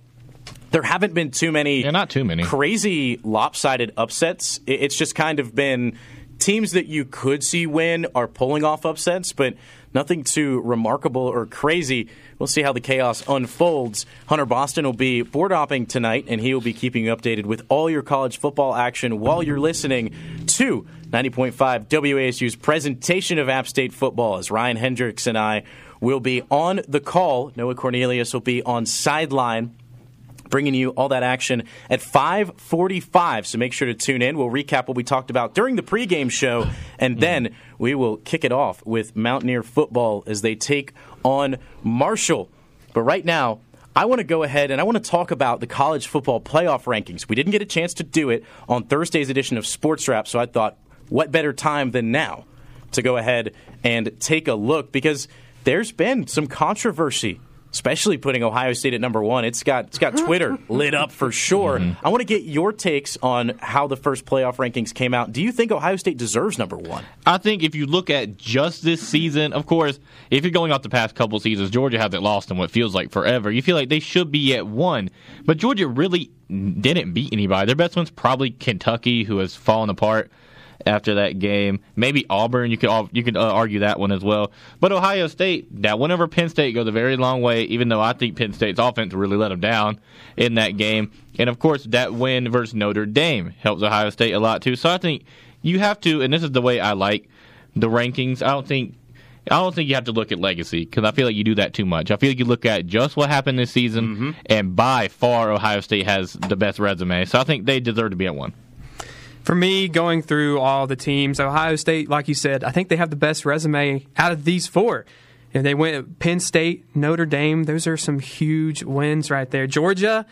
there haven't been too many, yeah, not too many crazy lopsided upsets. It's just kind of been teams that you could see win are pulling off upsets, but nothing too remarkable or crazy. We'll see how the chaos unfolds. Hunter Boston will be board hopping tonight, and he will be keeping you updated with all your college football action while you're listening to 90.5 WASU's presentation of App State football. As Ryan Hendricks and I will be on the call, Noah Cornelius will be on sideline bringing you all that action at 5:45. So make sure to tune in. We'll recap what we talked about during the pregame show, and then we will kick it off with Mountaineer football as they take on Marshall. But right now. I want to go ahead and I want to talk about the college football playoff rankings. We didn't get a chance to do it on Thursday's edition of Sports Wrap, so I thought, what better time than now to go ahead and take a look because there's been some controversy especially putting Ohio State at number one. It's got it's got Twitter lit up for sure. Mm-hmm. I want to get your takes on how the first playoff rankings came out. Do you think Ohio State deserves number one? I think if you look at just this season, of course, if you're going off the past couple seasons, Georgia hasn't lost in what feels like forever. You feel like they should be at one, but Georgia really didn't beat anybody. Their best one's probably Kentucky, who has fallen apart after that game. Maybe Auburn, you could you could uh, argue that one as well. But Ohio State, that win over Penn State goes a very long way. Even though I think Penn State's offense really let them down in that game, and of course that win versus Notre Dame helps Ohio State a lot too. So I think you have to, and this is the way I like the rankings. I don't think. I don't think you have to look at legacy because I feel like you do that too much. I feel like you look at just what happened this season, mm-hmm. and by far Ohio State has the best resume. So I think they deserve to be at one. For me, going through all the teams, Ohio State, like you said, I think they have the best resume out of these four. And they went Penn State, Notre Dame. Those are some huge wins right there. Georgia,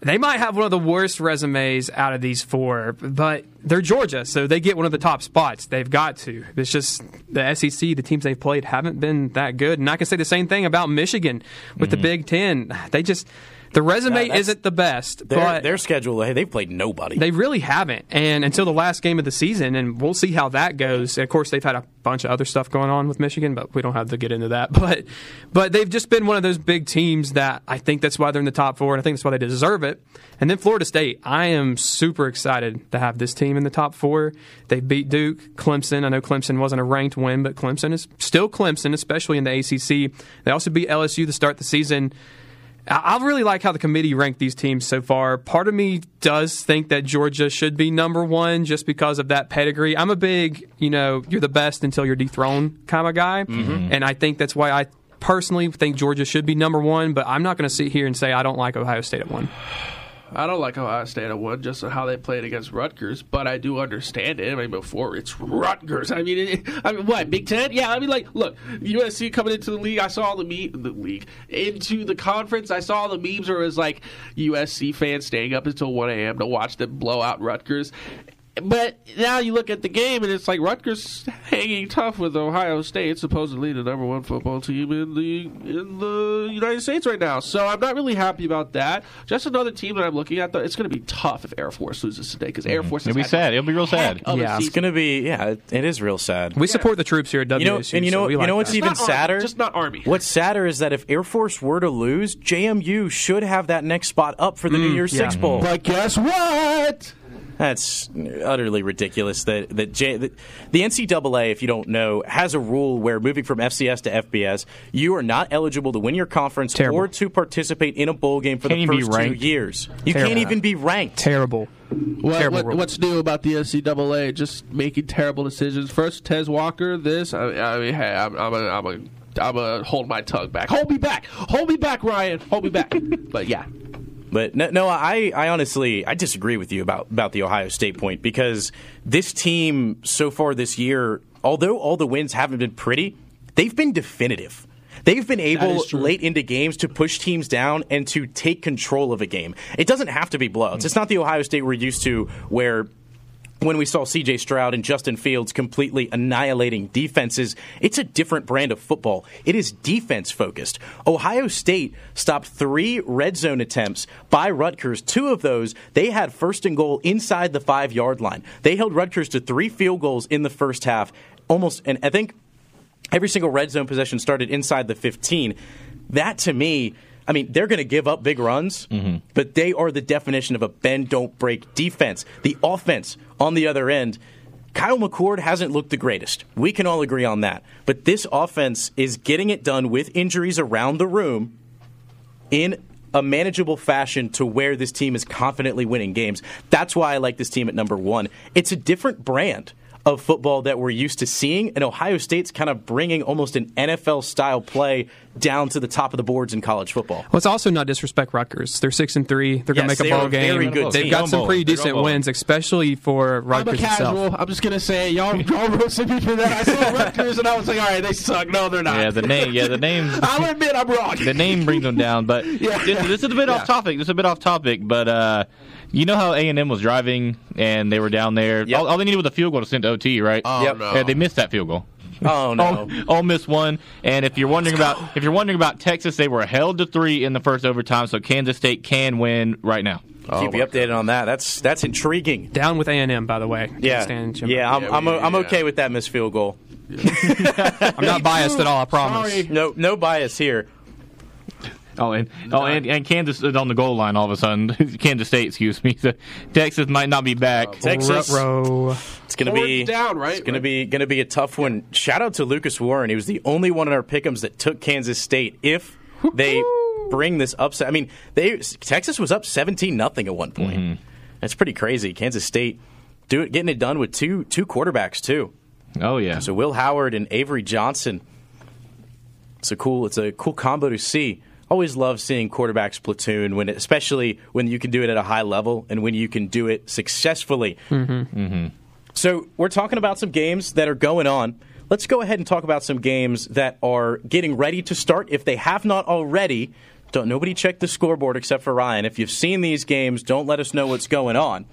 they might have one of the worst resumes out of these four, but they're Georgia, so they get one of the top spots. They've got to. It's just the SEC, the teams they've played haven't been that good. And I can say the same thing about Michigan with mm-hmm. the Big Ten. They just the resume isn't the best, their, but their schedule, hey, they've played nobody. They really haven't, and until the last game of the season, and we'll see how that goes. Of course, they've had a bunch of other stuff going on with Michigan, but we don't have to get into that. But but they've just been one of those big teams that I think that's why they're in the top four, and I think that's why they deserve it. And then Florida State, I am super excited to have this team in the top four. They beat Duke, Clemson. I know Clemson wasn't a ranked win, but Clemson is still Clemson, especially in the ACC. They also beat LSU to start the season. I really like how the committee ranked these teams so far. Part of me does think that Georgia should be number one just because of that pedigree. I'm a big, you know, you're the best until you're dethroned kind of guy. Mm-hmm. And I think that's why I personally think Georgia should be number one, but I'm not going to sit here and say I don't like Ohio State at one. I don't like how Ohio State at one just how they played against Rutgers, but I do understand it. I mean, before it's Rutgers. I mean, it, I mean, what Big Ten? Yeah, I mean, like, look, USC coming into the league. I saw the me the league into the conference. I saw the memes where it was like USC fans staying up until one a.m. to watch them blow out Rutgers but now you look at the game and it's like Rutgers hanging tough with Ohio State, supposedly the number one football team in the in the United States right now. So I'm not really happy about that. Just another team that I'm looking at. Though it's going to be tough if Air Force loses today because Air mm-hmm. Force. It'll be sad. It'll be real sad. of yeah, it's going to be. Yeah, it- it is real sad. We support the troops here at WSU. You know, and you know, we you like know what's that. even Not Army, sadder? just not Army. What's sadder is that if Air Force were to lose, JMU should have that next spot up for the New mm, Year's yeah. Six Bowl. But guess what? That's utterly ridiculous. That that, J, that the NCAA, if you don't know, has a rule where moving from FCS to FBS, you are not eligible to win your conference Terrible. or to participate in a bowl game for Can't the even first two years. You Terrible. can't even be ranked. terrible. What, what, what's new about the NCAA? Just making terrible decisions. First, Tez Walker. This. I, I mean, hey, I'm, I'm a, I'm a, I'm a hold my tongue back. Hold me back. Hold me back, Ryan. Hold me back. but yeah, But no, no, I, I honestly, I disagree with you about, about the Ohio State point because this team so far this year, although all the wins haven't been pretty, they've been definitive. They've been able late into games to push teams down and to take control of a game. It doesn't have to be blowouts. It's not the Ohio State we're used to where when we saw CJ Stroud and Justin Fields completely annihilating defenses, it's a different brand of football. It is defense focused. Ohio State stopped three red zone attempts by Rutgers. Two of those, they had first and goal inside the five yard line. They held Rutgers to three field goals in the first half, almost, and I think every single red zone possession started inside the 15. That to me, I mean, they're going to give up big runs, mm-hmm. but they are the definition of a bend, don't break defense. The offense on the other end, Kyle McCord hasn't looked the greatest. We can all agree on that. But this offense is getting it done with injuries around the room in a manageable fashion to where this team is confidently winning games. That's why I like this team at number one. It's a different brand of football that we're used to seeing, and Ohio State's kind of bringing almost an NFL style play down to the top of the boards in college football. Let's also not disrespect Rutgers. They're six and three. They're gonna Yes, make a they are ball a very game. good They've team. got some pretty decent wins, especially for Rutgers. I'm a casual. itself. I'm just gonna say y'all y'all roasted me for that. I saw Rutgers and I was like, all right, they suck. No, they're not. Yeah, the name. Yeah, the name. I'll admit I'm wrong. the name brings them down. But Yeah. this, this is a bit off topic. This is a bit off topic. But uh, you know how A and M was driving and they were down there. Yep. All, all they needed was a field goal to send to OT, right? Oh, Yep. no. Yeah, they missed that field goal. Oh no. Ole, Ole Miss won, and if you're wondering about if you're wondering about Texas, they were held to three in the first overtime, so Kansas State can win right now. Keep oh, you updated on that. That's that's intriguing. Down with A and M, by the way. Yeah, Stand yeah, I'm, Yeah, I'm, we- I'm okay with that missed field goal. I'm not biased at all. I promise. Sorry. No, no bias here. Oh, and oh, and, and Kansas is on the goal line all of a sudden. Kansas State, excuse me. So Texas might not be back. Uh, Texas, Ruh-roh. it's gonna Forward be down, right? It's gonna be gonna be a tough one. Shout out to Lucas Warren. He was the only one in our pickums that took Kansas State. If they bring this upset, I mean, they Texas was up seventeen nothing at one point. Mm-hmm. That's pretty crazy. Kansas State do it, getting it done with two two quarterbacks too. Oh yeah. So Will Howard and Avery Johnson. It's a cool. It's a cool combo to see. Always love seeing quarterbacks platoon when, it, especially when you can do it at a high level and when you can do it successfully. Mm-hmm. Mm-hmm. So we're talking about some games that are going on. Let's go ahead and talk about some games that are getting ready to start. If they have not already, don't nobody check the scoreboard except for Ryan. If you've seen these games, don't let us know what's going on.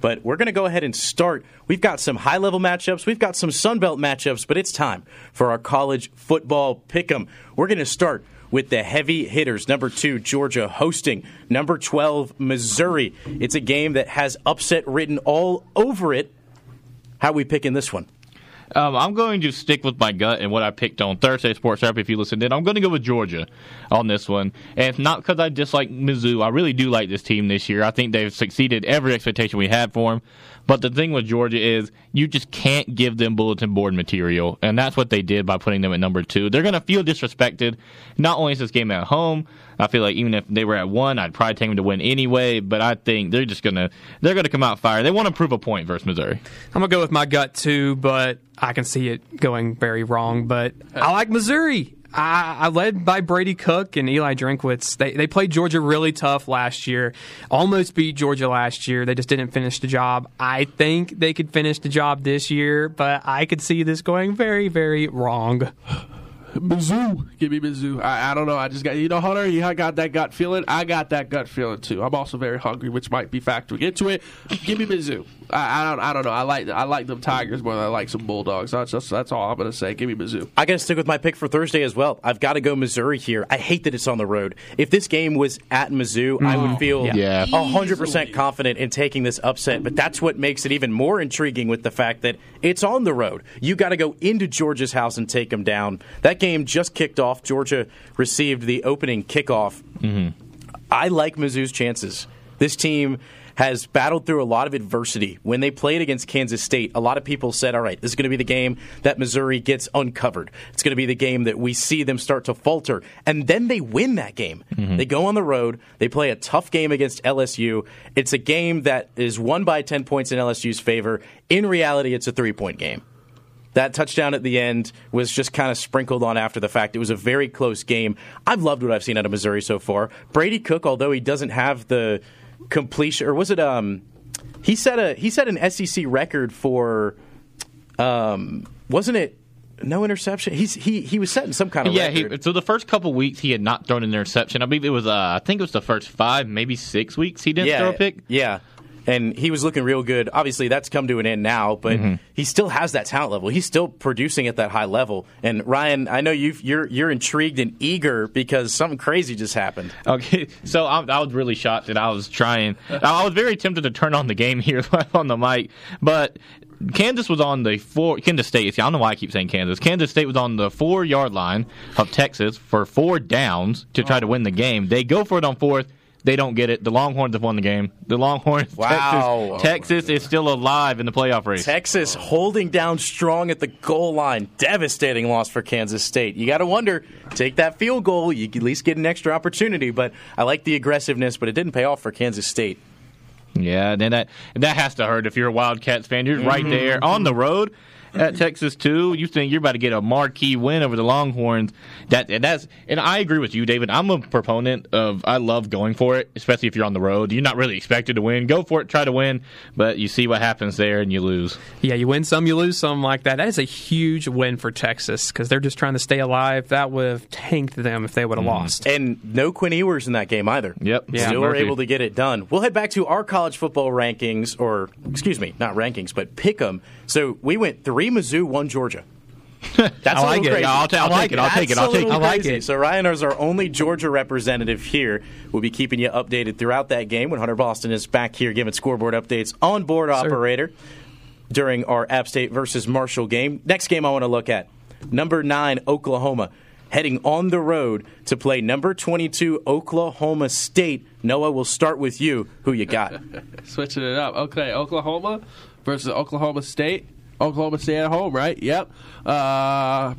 But we're going to go ahead and start. We've got some high level matchups. We've got some Sun Belt matchups, but it's time for our college football pick 'em. We're going to start with the heavy hitters. Number two, Georgia hosting. Number 12, Missouri. It's a game that has upset written all over it. How are we picking this one? Um, I'm going to stick with my gut and what I picked on Thursday Sports Therapy. If you listened in, I'm going to go with Georgia on this one, and it's not because I dislike Mizzou. I really do like this team this year. I think they've succeeded every expectation we had for them. But the thing with Georgia is you just can't give them bulletin board material, and that's what they did by putting them at number two. They're going to feel disrespected. Not only is this game at home, I feel like even if they were at one, I'd probably take them to win anyway. But I think they're just gonna they're gonna come out fire. They want to prove a point versus Missouri. I'm gonna go with my gut too, but I can see it going very wrong. But I like Missouri. I, I led by Brady Cook and Eli Drinkwitz. They they played Georgia really tough last year. Almost beat Georgia last year. They just didn't finish the job. I think they could finish the job this year, but I could see this going very very wrong. Mizzou. Give me Mizzou. I, I don't know. I just got, you know, Hunter, you got that gut feeling. I got that gut feeling too. I'm also very hungry, which might be factoring into it. Give me Mizzou. I, I don't. I don't know. I like. I like the Tigers more than I like some Bulldogs. That's just, that's all I'm going to say. Give me Mizzou. I got to stick with my pick for Thursday as well. I've got to go Missouri here. I hate that it's on the road. If this game was at Mizzou, I would mm. feel Yeah. 100% confident in taking this upset. But that's what makes it even more intriguing with the fact that it's on the road. You got to go into Georgia's house and take them down. That game just kicked off. Georgia received the opening kickoff. Mm-hmm. I like Mizzou's chances. This team has battled through a lot of adversity. When they played against Kansas State, a lot of people said, all right, this is going to be the game that Missouri gets uncovered. It's going to be the game that we see them start to falter. And then they win that game. Mm-hmm. They go on the road, they play a tough game against LSU. It's a game that is won by 10 points in LSU's favor. In reality, it's a three point game. That touchdown at the end was just kind of sprinkled on after the fact. It was a very close game. I've loved what I've seen out of Missouri so far. Brady Cook, although he doesn't have the completion, or was it? Um, he set a he set an SEC record for, um, wasn't it? No interception. He's he he was setting some kind of Yeah, record. he, so the first couple weeks he had not thrown an interception. I believe it was uh, I think it was the first five, maybe six weeks he didn't yeah, throw a pick. Yeah. And he was looking real good. Obviously, that's come to an end now, but Mm-hmm. he still has that talent level. He's still producing at that high level. And Ryan, I know you you're you're intrigued and eager because something crazy just happened. Okay, so I, I was really shocked that I was trying. I was very tempted to turn on the game here on the mic, but Kansas was on the four. Kansas State. See, I don't know why I keep saying Kansas. Kansas State was on the four yard line of Texas for four downs to try to win the game. They go for it on fourth. They don't get it. The Longhorns have won the game. The Longhorns. Wow. Texas, Texas is still alive in the playoff race. Texas holding down strong at the goal line. Devastating loss for Kansas State. You got to wonder, take that field goal, you at least get an extra opportunity. But I like the aggressiveness, but it didn't pay off for Kansas State. Yeah, then that that has to hurt if you're a Wildcats fan. You're right Mm-hmm. there on the road at Texas too. You think you're about to get a marquee win over the Longhorns. That and that's and I agree with you, David. I'm a proponent of I love going for it, especially if you're on the road. You're not really expected to win. Go for it, try to win, but you see what happens there and you lose. Yeah, you win some, you lose some like that. That is a huge win for Texas because they're just trying to stay alive. That would have tanked them if they would have mm. lost. And no Quinn Ewers in that game either. Yep. Yeah, Still were able to get it done. We'll head back to our college football rankings, or excuse me, not rankings, but pick 'em. So we went three Mizzou, one Georgia. That's I a like little it. crazy. Yeah, I'll ta- I'll I take it. I'll take it. I'll take it. I like crazy. it. So Ryan is our only Georgia representative here. We'll be keeping you updated throughout that game when Hunter Boston is back here giving scoreboard updates on board operator during our App State versus Marshall game. Next game I want to look at number nine Oklahoma heading on the road to play number 22 Oklahoma State. Noah, we'll start with you. Who you got? Switching it up. Okay, Oklahoma versus Oklahoma State. Oklahoma State at home, right? Yep. Uh,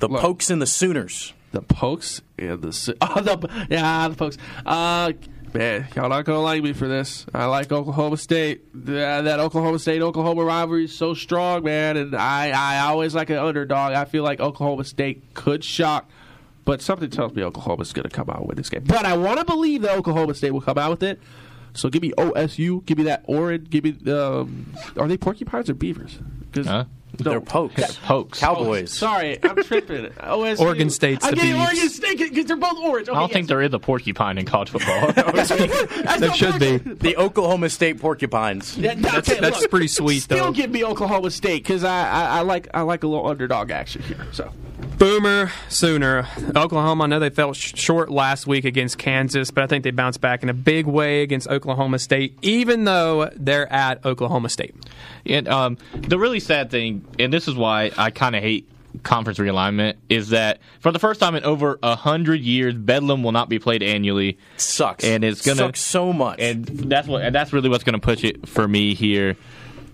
The Pokes and the Sooners. the Pokes and the Si- oh, the yeah the Pokes. Uh, man, y'all not gonna like me for this. I like Oklahoma State. That Oklahoma State Oklahoma rivalry is so strong, man, and I I always like an underdog. I feel like Oklahoma State could shock. But something tells me Oklahoma's going to come out with this game. But I want to believe that Oklahoma State will come out with it. So give me OSU. Give me that Orange. Give me um, are they porcupines or beavers? 'Cause- Huh? No, They're Pokes. Pokes. Cowboys. Sorry, I'm tripping. OSU. Oregon State's I'm the getting Beavs. Oregon State because they're both orange. I don't think there is a porcupine in college football. That should be. The Oklahoma State Porcupines. That's- that's pretty sweet, Still though. give me Oklahoma State because I, I I like I like a little underdog action here. So Boomer Sooner. Oklahoma, I know they fell sh- short last week against Kansas, but I think they bounced back in a big way against Oklahoma State, even though they're at Oklahoma State. And um, the really sad thing, and this is why I kind of hate conference realignment, is that for the first time in over a hundred years, Bedlam will not be played annually. Sucks. and it's gonna suck so much. and that's what and that's really what's going to push it for me here.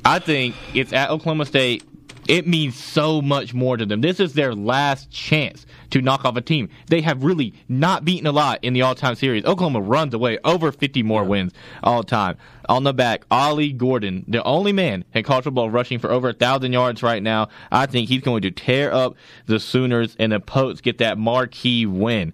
I think it's at Oklahoma State. It means so much more to them. This is their last chance to knock off a team. They have really not beaten a lot in the all-time series. Oklahoma runs away over 50 more wins all time. On the back, Ollie Gordon, the only man in college football rushing for over a thousand yards right now. I think he's going to tear up the Sooners and the Pokes get that marquee win.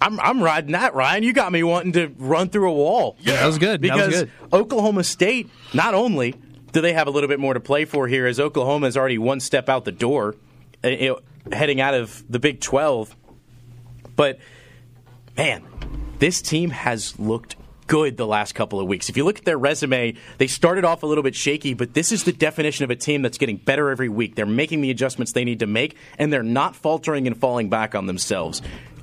I'm I'm riding that, Ryan. You got me wanting to run through a wall. Yeah, that was good. That was Because good. Oklahoma State, not only do they have a little bit more to play for here, as Oklahoma is already one step out the door, you know, heading out of the Big 12, but man, this team has looked good the last couple of weeks. If you look at their resume, they started off a little bit shaky, but this is the definition of a team that's getting better every week. They're making the adjustments they need to make, and they're not faltering and falling back on themselves.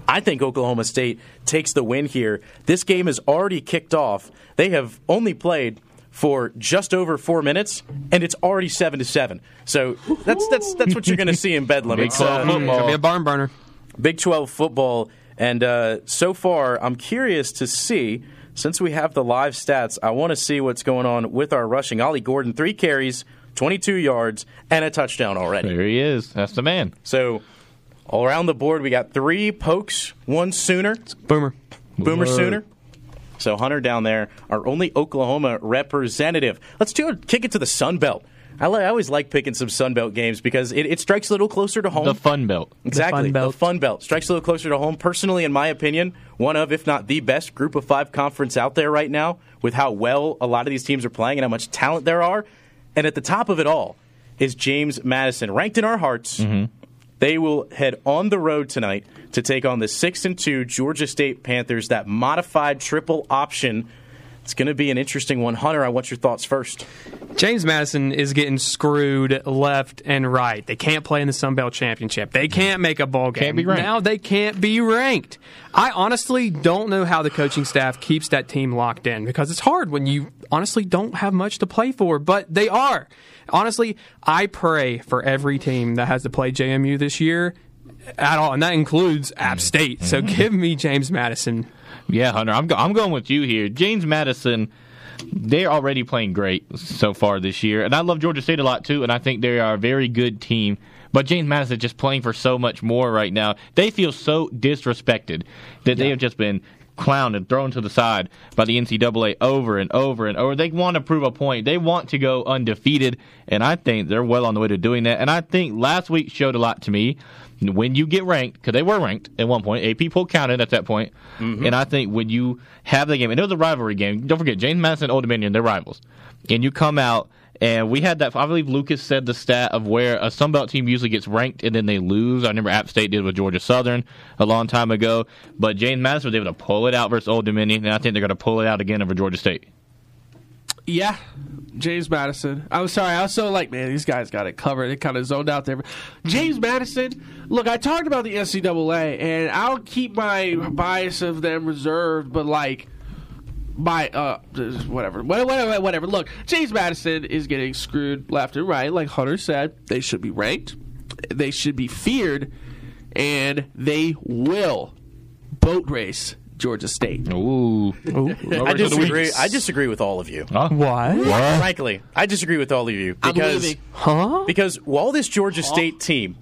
I think Oklahoma State takes the win here. This game has already kicked off. They have only played for just over four minutes, and it's already seven to seven. So that's that's that's what you're going to see in Bedlam. Big It's, 12 football. Gonna be a barn burner. Big 12 football. And uh, so far, I'm curious to see, since we have the live stats, I want to see what's going on with our rushing. Ollie Gordon, three carries, 22 yards, and a touchdown already. There he is. That's the man. So all around the board, we got three pokes, one sooner. Boomer. Boomer Word. Sooner. So Hunter down there, our only Oklahoma representative. Let's do it, kick it to the Sun Belt. I, li- I always like picking some Sun Belt games because it, it strikes a little closer to home. The Fun Belt. Exactly. Fun Belt. The Fun Belt. Strikes a little closer to home. Personally, in my opinion, one of, if not the best group of five conference out there right now with how well a lot of these teams are playing and how much talent there are. And at the top of it all is James Madison, ranked in our hearts. Mm-hmm. They will head on the road tonight to take on the 6 and 2 Georgia State Panthers, that modified triple option. It's going to be an interesting one. Hunter, I want your thoughts first. James Madison is getting screwed left and right. They can't play in the Sun Belt Championship. They can't make a bowl game. Can't be ranked. Now they can't be ranked. I honestly don't know how the coaching staff keeps that team locked in because it's hard when you honestly don't have much to play for, but they are. Honestly, I pray for every team that has to play JMU this year at all, and that includes App mm-hmm. State. So mm-hmm. give me James Madison. Yeah, Hunter, I'm, go- I'm going with you here. James Madison, they're already playing great so far this year. And I love Georgia State a lot, too, and I think they are a very good team. But James Madison is just playing for so much more right now. They feel so disrespected that they have just been clowned and thrown to the side by the NCAA over and over and over. They want to prove a point. They want to go undefeated, and I think they're well on the way to doing that. And I think last week showed a lot to me. When you get ranked, because they were ranked at one point, AP poll counted at that point, mm-hmm. and I think when you have the game, and it was a rivalry game. Don't forget, James Madison Old Dominion, they're rivals, and you come out and we had that. I believe Lucas said the stat of where a Sun Belt team usually gets ranked and then they lose. I remember App State did with Georgia Southern a long time ago. But James Madison was able to pull it out versus Old Dominion, and I think they're going to pull it out again over Georgia State. Yeah, James Madison. I'm sorry. I was so like, man, these guys got it covered. It kind of zoned out there. James Madison. Look, I talked about the NCAA, and I'll keep my bias of them reserved. But like, my uh, whatever, whatever, whatever. Look, James Madison is getting screwed left and right. Like Hunter said, they should be ranked. They should be feared, and they will boat race Georgia State. Ooh, I disagree. I disagree with all of you. What? Frankly, I disagree with all of you I'm because. Huh? because while this Georgia State team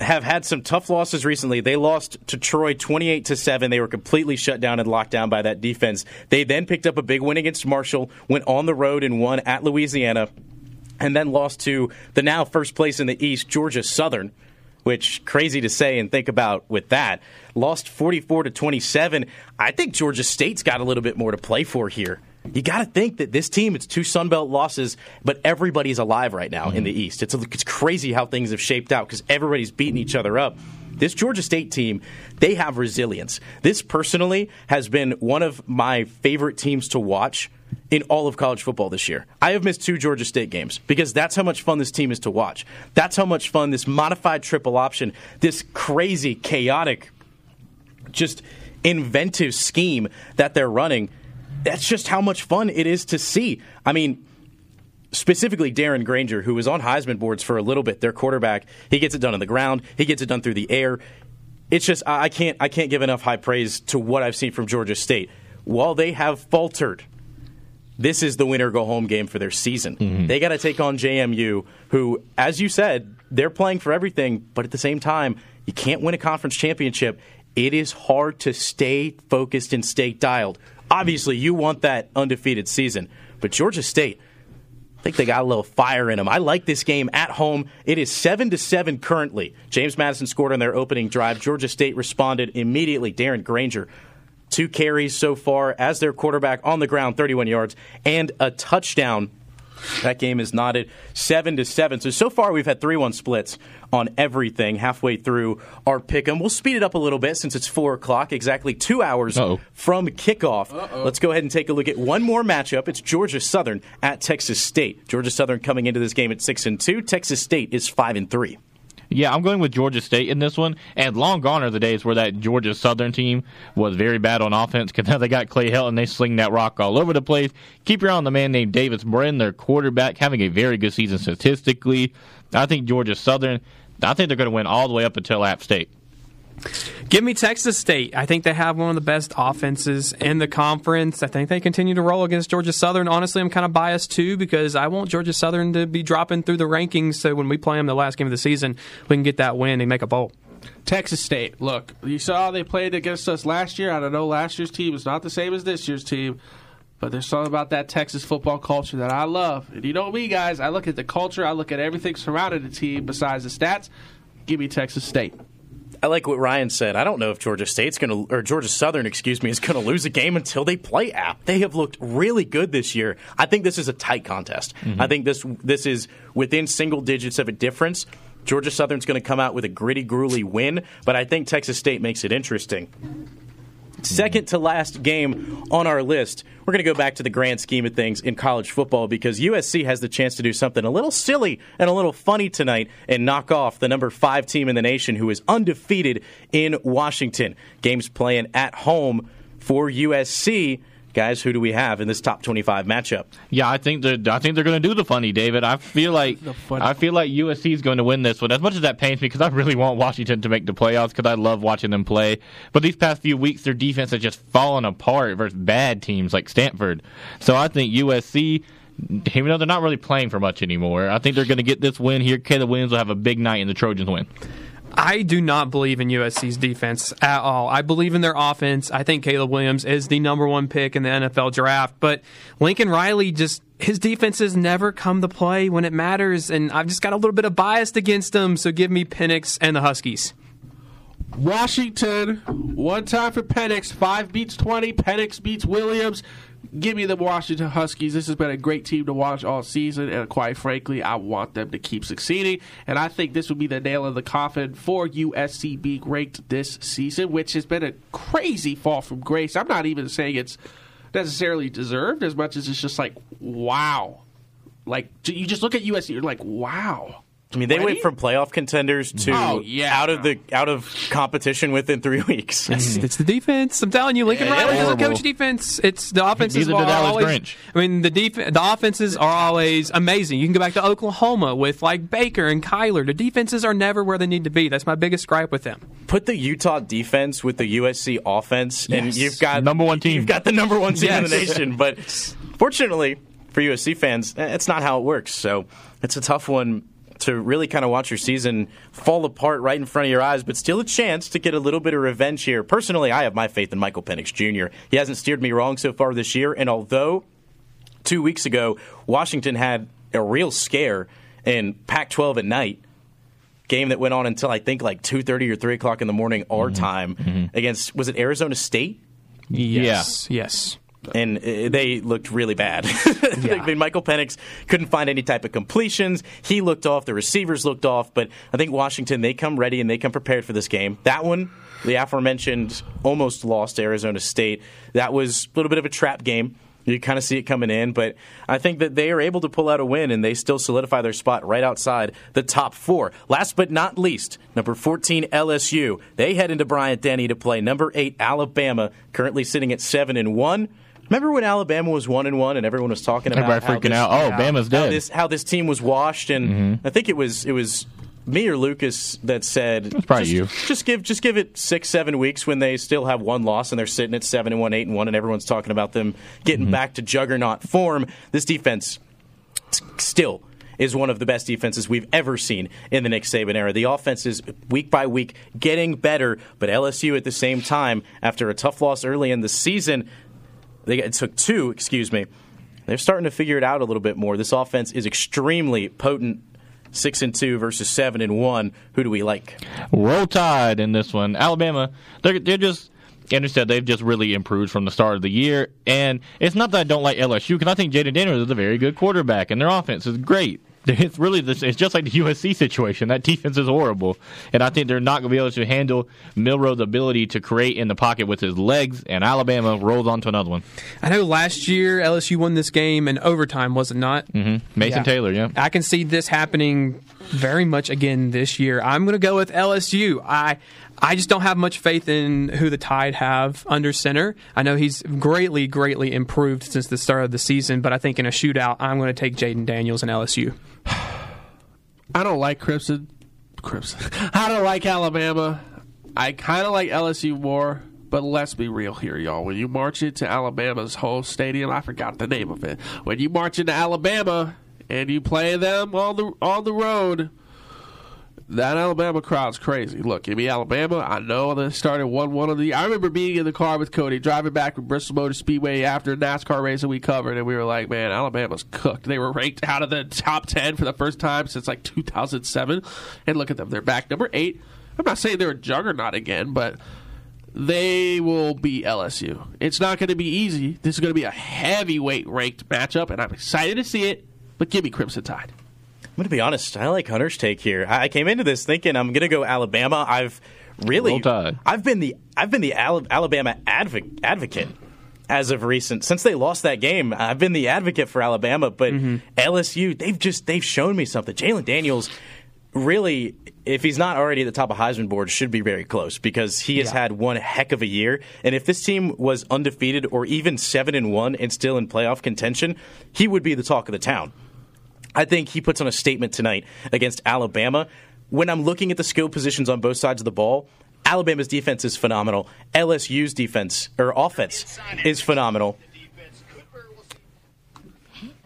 have had some tough losses recently, they lost to Troy 28 to 7. They were completely shut down and locked down by that defense. They then picked up a big win against Marshall, went on the road and won at Louisiana, and then lost to the now first place in the East, Georgia Southern. Which crazy to say and think about with that. Lost 44 to 27. I think Georgia State's got a little bit more to play for here. You got to think that this team, it's two Sun Belt losses, but everybody's alive right now in the mm-hmm. East. It's, it's crazy how things have shaped out because everybody's beating each other up. This Georgia State team, they have resilience. This personally has been one of my favorite teams to watch in all of college football this year. I have missed two Georgia State games because that's how much fun this team is to watch. That's how much fun this modified triple option, this crazy, chaotic, just inventive scheme that they're running. That's just how much fun it is to see. I mean, specifically Darren Grainger, who was on Heisman boards for a little bit, their quarterback, he gets it done on the ground, he gets it done through the air. It's just I can't I can't give enough high praise to what I've seen from Georgia State. While they have faltered, this is the winner go home game for their season. Mm-hmm. They got to take on JMU, who, as you said, they're playing for everything, but at the same time, you can't win a conference championship. It is hard to stay focused and stay dialed. Obviously, you want that undefeated season, but Georgia State, I think they got a little fire in them. I like this game at home. It is seven to seven currently. James Madison scored on their opening drive. Georgia State responded immediately. Darren Grainger, two carries so far as their quarterback on the ground, 31 yards, and a touchdown. That game is knotted seven to seven. So so far we've had three one splits on everything. Halfway through our pick 'em, we'll speed it up a little bit since it's four o'clock, exactly two hours Uh-oh. from kickoff. Let's go ahead and take a look at one more matchup. It's Georgia Southern at Texas State. Georgia Southern coming into this game at six and two. Texas State is five and three. Yeah, I'm going with Georgia State in this one. And long gone are the days where that Georgia Southern team was very bad on offense because now they got Clay Helton. They sling that rock all over the place. Keep your eye on the man named Davis Brin, their quarterback, having a very good season statistically. I think Georgia Southern, I think they're going to win all the way up until App State. Give me Texas State. I think they have one of the best offenses in the conference. I think they continue to roll against Georgia Southern. Honestly, I'm kind of biased too because I want Georgia Southern to be dropping through the rankings so when we play them the last game of the season, we can get that win and make a bowl. Texas State. Look, you saw they played against us last year. I don't know last year's team is not the same as this year's team, but there's something about that Texas football culture that I love. And you know me, guys. I look at the culture. I look at everything surrounding the team besides the stats. Give me Texas State. I like what Ryan said. I don't know if Georgia State's going to, or Georgia Southern, excuse me, is going to lose a game until they play App. They have looked really good this year. I think this is a tight contest. Mm-hmm. I think this this is within single digits of a difference. Georgia Southern's going to come out with a gritty, gruely win, but I think Texas State makes it interesting. Second to last game on our list, we're going to go back to the grand scheme of things in college football because USC has the chance to do something a little silly and a little funny tonight and knock off the number five team in the nation who is undefeated in Washington. Games playing at home for USC. Guys, who do we have in this top 25 matchup? Yeah, I think they're I think they're going to do the funny, David. I feel like I feel like USC is going to win this one. As much as that pains me, because I really want Washington to make the playoffs, because I love watching them play. But these past few weeks, their defense has just fallen apart versus bad teams like Stanford. So I think USC. Even though they're not really playing for much anymore, I think they're going to get this win here. Caleb Williams will have a big night, and the Trojans win. I do not believe in USC's defense at all. I believe in their offense. I think Caleb Williams is the number one pick in the NFL draft, but Lincoln Riley just his defenses never come to play when it matters, and I've just got a little bit of bias against them. So give me Penix and the Huskies. Washington, one time for Penix. Five beats 20. Penix beats Williams. Give me the Washington Huskies. This has been a great team to watch all season, and quite frankly, I want them to keep succeeding. And I think this would be the nail in the coffin for USC being ranked this season, which has been a crazy fall from grace. I'm not even saying it's necessarily deserved as much as it's just like, wow. Like, you just look at USC, you're like, wow. I mean, they Ready? went from playoff contenders to Oh, yeah. out of the out of competition within three weeks. It's, it's the defense. I'm telling you, Lincoln Yeah, Riley doesn't coach defense. It's the offenses Neither are did Alex always. Grinch. I mean, the def- the offenses are always amazing. You can go back to Oklahoma with like Baker and Kyler. The defenses are never where they need to be. That's my biggest gripe with them. Put the Utah defense with the USC offense, and you've got Number one team. You've got the number one team in the nation. But fortunately for USC fans, eh, it's not how it works. So it's a tough one to really kind of watch your season fall apart right in front of your eyes, but still a chance to get a little bit of revenge here. Personally, I have my faith in Michael Penix Jr. He hasn't steered me wrong so far this year, and although two weeks ago Washington had a real scare in Pac-12 at night game that went on until I think like two thirty or three o'clock in the morning our mm-hmm. time mm-hmm. against was it Arizona State? Yes. Yes. And uh, they looked really bad. I mean, Michael Penix couldn't find any type of completions. He looked off. The receivers looked off. But I think Washington, they come ready and they come prepared for this game. That one, the aforementioned, almost lost Arizona State. That was a little bit of a trap game. You kind of see it coming in, but I think that they are able to pull out a win and they still solidify their spot right outside the top four. Last but not least, number 14 LSU. They head into Bryant Denny to play number 8 Alabama, currently sitting at 7 and 1. Remember when Alabama was 1 and 1 and everyone was talking about Everybody freaking this- out. Oh, Bama's how dead. this how this team was washed and mm-hmm. I think it was it was me or Lucas that said probably just, you. just give just give it six seven weeks when they still have one loss and they're sitting at seven and one eight and one and everyone's talking about them getting mm-hmm. back to juggernaut form. This defense still is one of the best defenses we've ever seen in the Nick Saban era. The offense is week by week getting better, but LSU at the same time, after a tough loss early in the season, they took two, excuse me. They're starting to figure it out a little bit more. This offense is extremely potent. Six and two versus seven and one. Who do we like? Roll Tide in this one. Alabama, they're they're just instead, they've just really improved from the start of the year. And it's not that I don't like LSU because I think Jayden Daniels is a very good quarterback, and their offense is great. It's really this. It's just like the USC situation. That defense is horrible, and I think they're not going to be able to handle Milroe's ability to create in the pocket with his legs. And Alabama rolls on to another one. I know last year LSU won this game in overtime, was it not? Mm-hmm. Mason Yeah. Taylor, yeah. I can see this happening very much again this year. I'm going to go with LSU. I I just don't have much faith in who the Tide have under center. I know he's greatly, greatly improved since the start of the season, but I think in a shootout, I'm going to take Jayden Daniels and LSU. I don't like Crimson. Crimson. I don't like Alabama. I kind of like LSU more, but let's be real here, y'all. When you march into Alabama's home stadium, I forgot the name of it. When you march into Alabama and you play them on the on the road, that Alabama crowd's crazy. Look, give me Alabama. I know they started one one of the. I remember being in the car with Cody driving back from Bristol Motor Speedway after a NASCAR race that we covered, and we were like, "Man, Alabama's cooked." They were ranked out of the top ten for the first time since like 2007, and look at them. They're back number eight. I'm not saying they're a juggernaut again, but they will beat LSU. It's not going to be easy. This is going to be a heavyweight ranked matchup, and I'm excited to see it. But give me Crimson Tide. I'm going to be honest. I like Hunter's take here. I I came into this thinking I'm going to go Alabama. I've really, I've been the I've been the Alabama advo- advocate as of recent. Since they lost that game, I've been the advocate for Alabama. But mm-hmm. LSU, they've just they've shown me something. Jalen Daniels, really, if he's not already at the top of Heisman board, should be very close because he has Yeah. had one heck of a year. And if this team was undefeated or even seven and one and still in playoff contention, he would be the talk of the town. I think he puts on a statement tonight against Alabama. When I'm looking at the skill positions on both sides of the ball, Alabama's defense is phenomenal. LSU's defense or offense is phenomenal.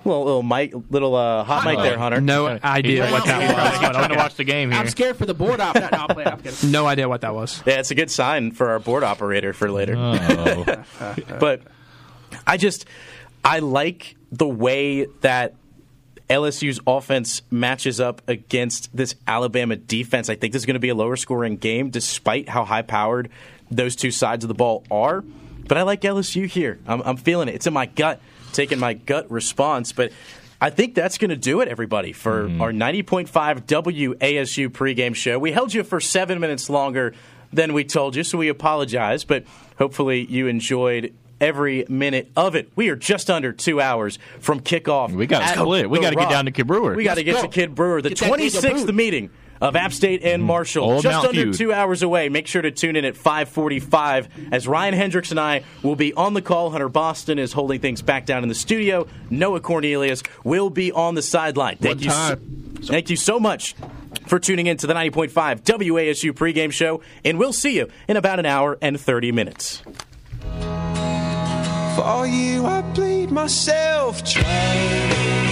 Little, little mic, little uh, hot mic there, Hunter. No idea what that was. I'm trying to watch the game here. I'm scared for the board op. No, I'm playing. I'm kidding. No idea what that was. Yeah, it's a good sign for our board operator for later. Oh. but I just I like the way that LSU's offense matches up against this Alabama defense. I think this is going to be a lower scoring game, despite how high powered those two sides of the ball are. But I like LSU here. I'm, I'm feeling it. It's in my gut, taking my gut response. But I think that's going to do it, everybody, for mm-hmm. our 90.5 WASU pregame show. We held you for seven minutes longer than we told you, so we apologize. But hopefully you enjoyed every minute of it. We are just under two hours from kickoff. We gotta split. We gotta get down to Kidd Brewer. We got to get go. to Kidd Brewer, the Get that Daniel 26th Boone. meeting of App State and mm-hmm. Marshall. Old just Mount under Feud. two hours away. Make sure to tune in at 545 as Ryan Hendricks and I will be on the call. Hunter Boston is holding things back down in the studio. Noah Cornelius will be on the sideline. Thank What you. so- thank you so much for tuning in to the 90.5 WASU pregame show, and we'll see you in about an hour and 30 minutes. For you, I bleed myself dry.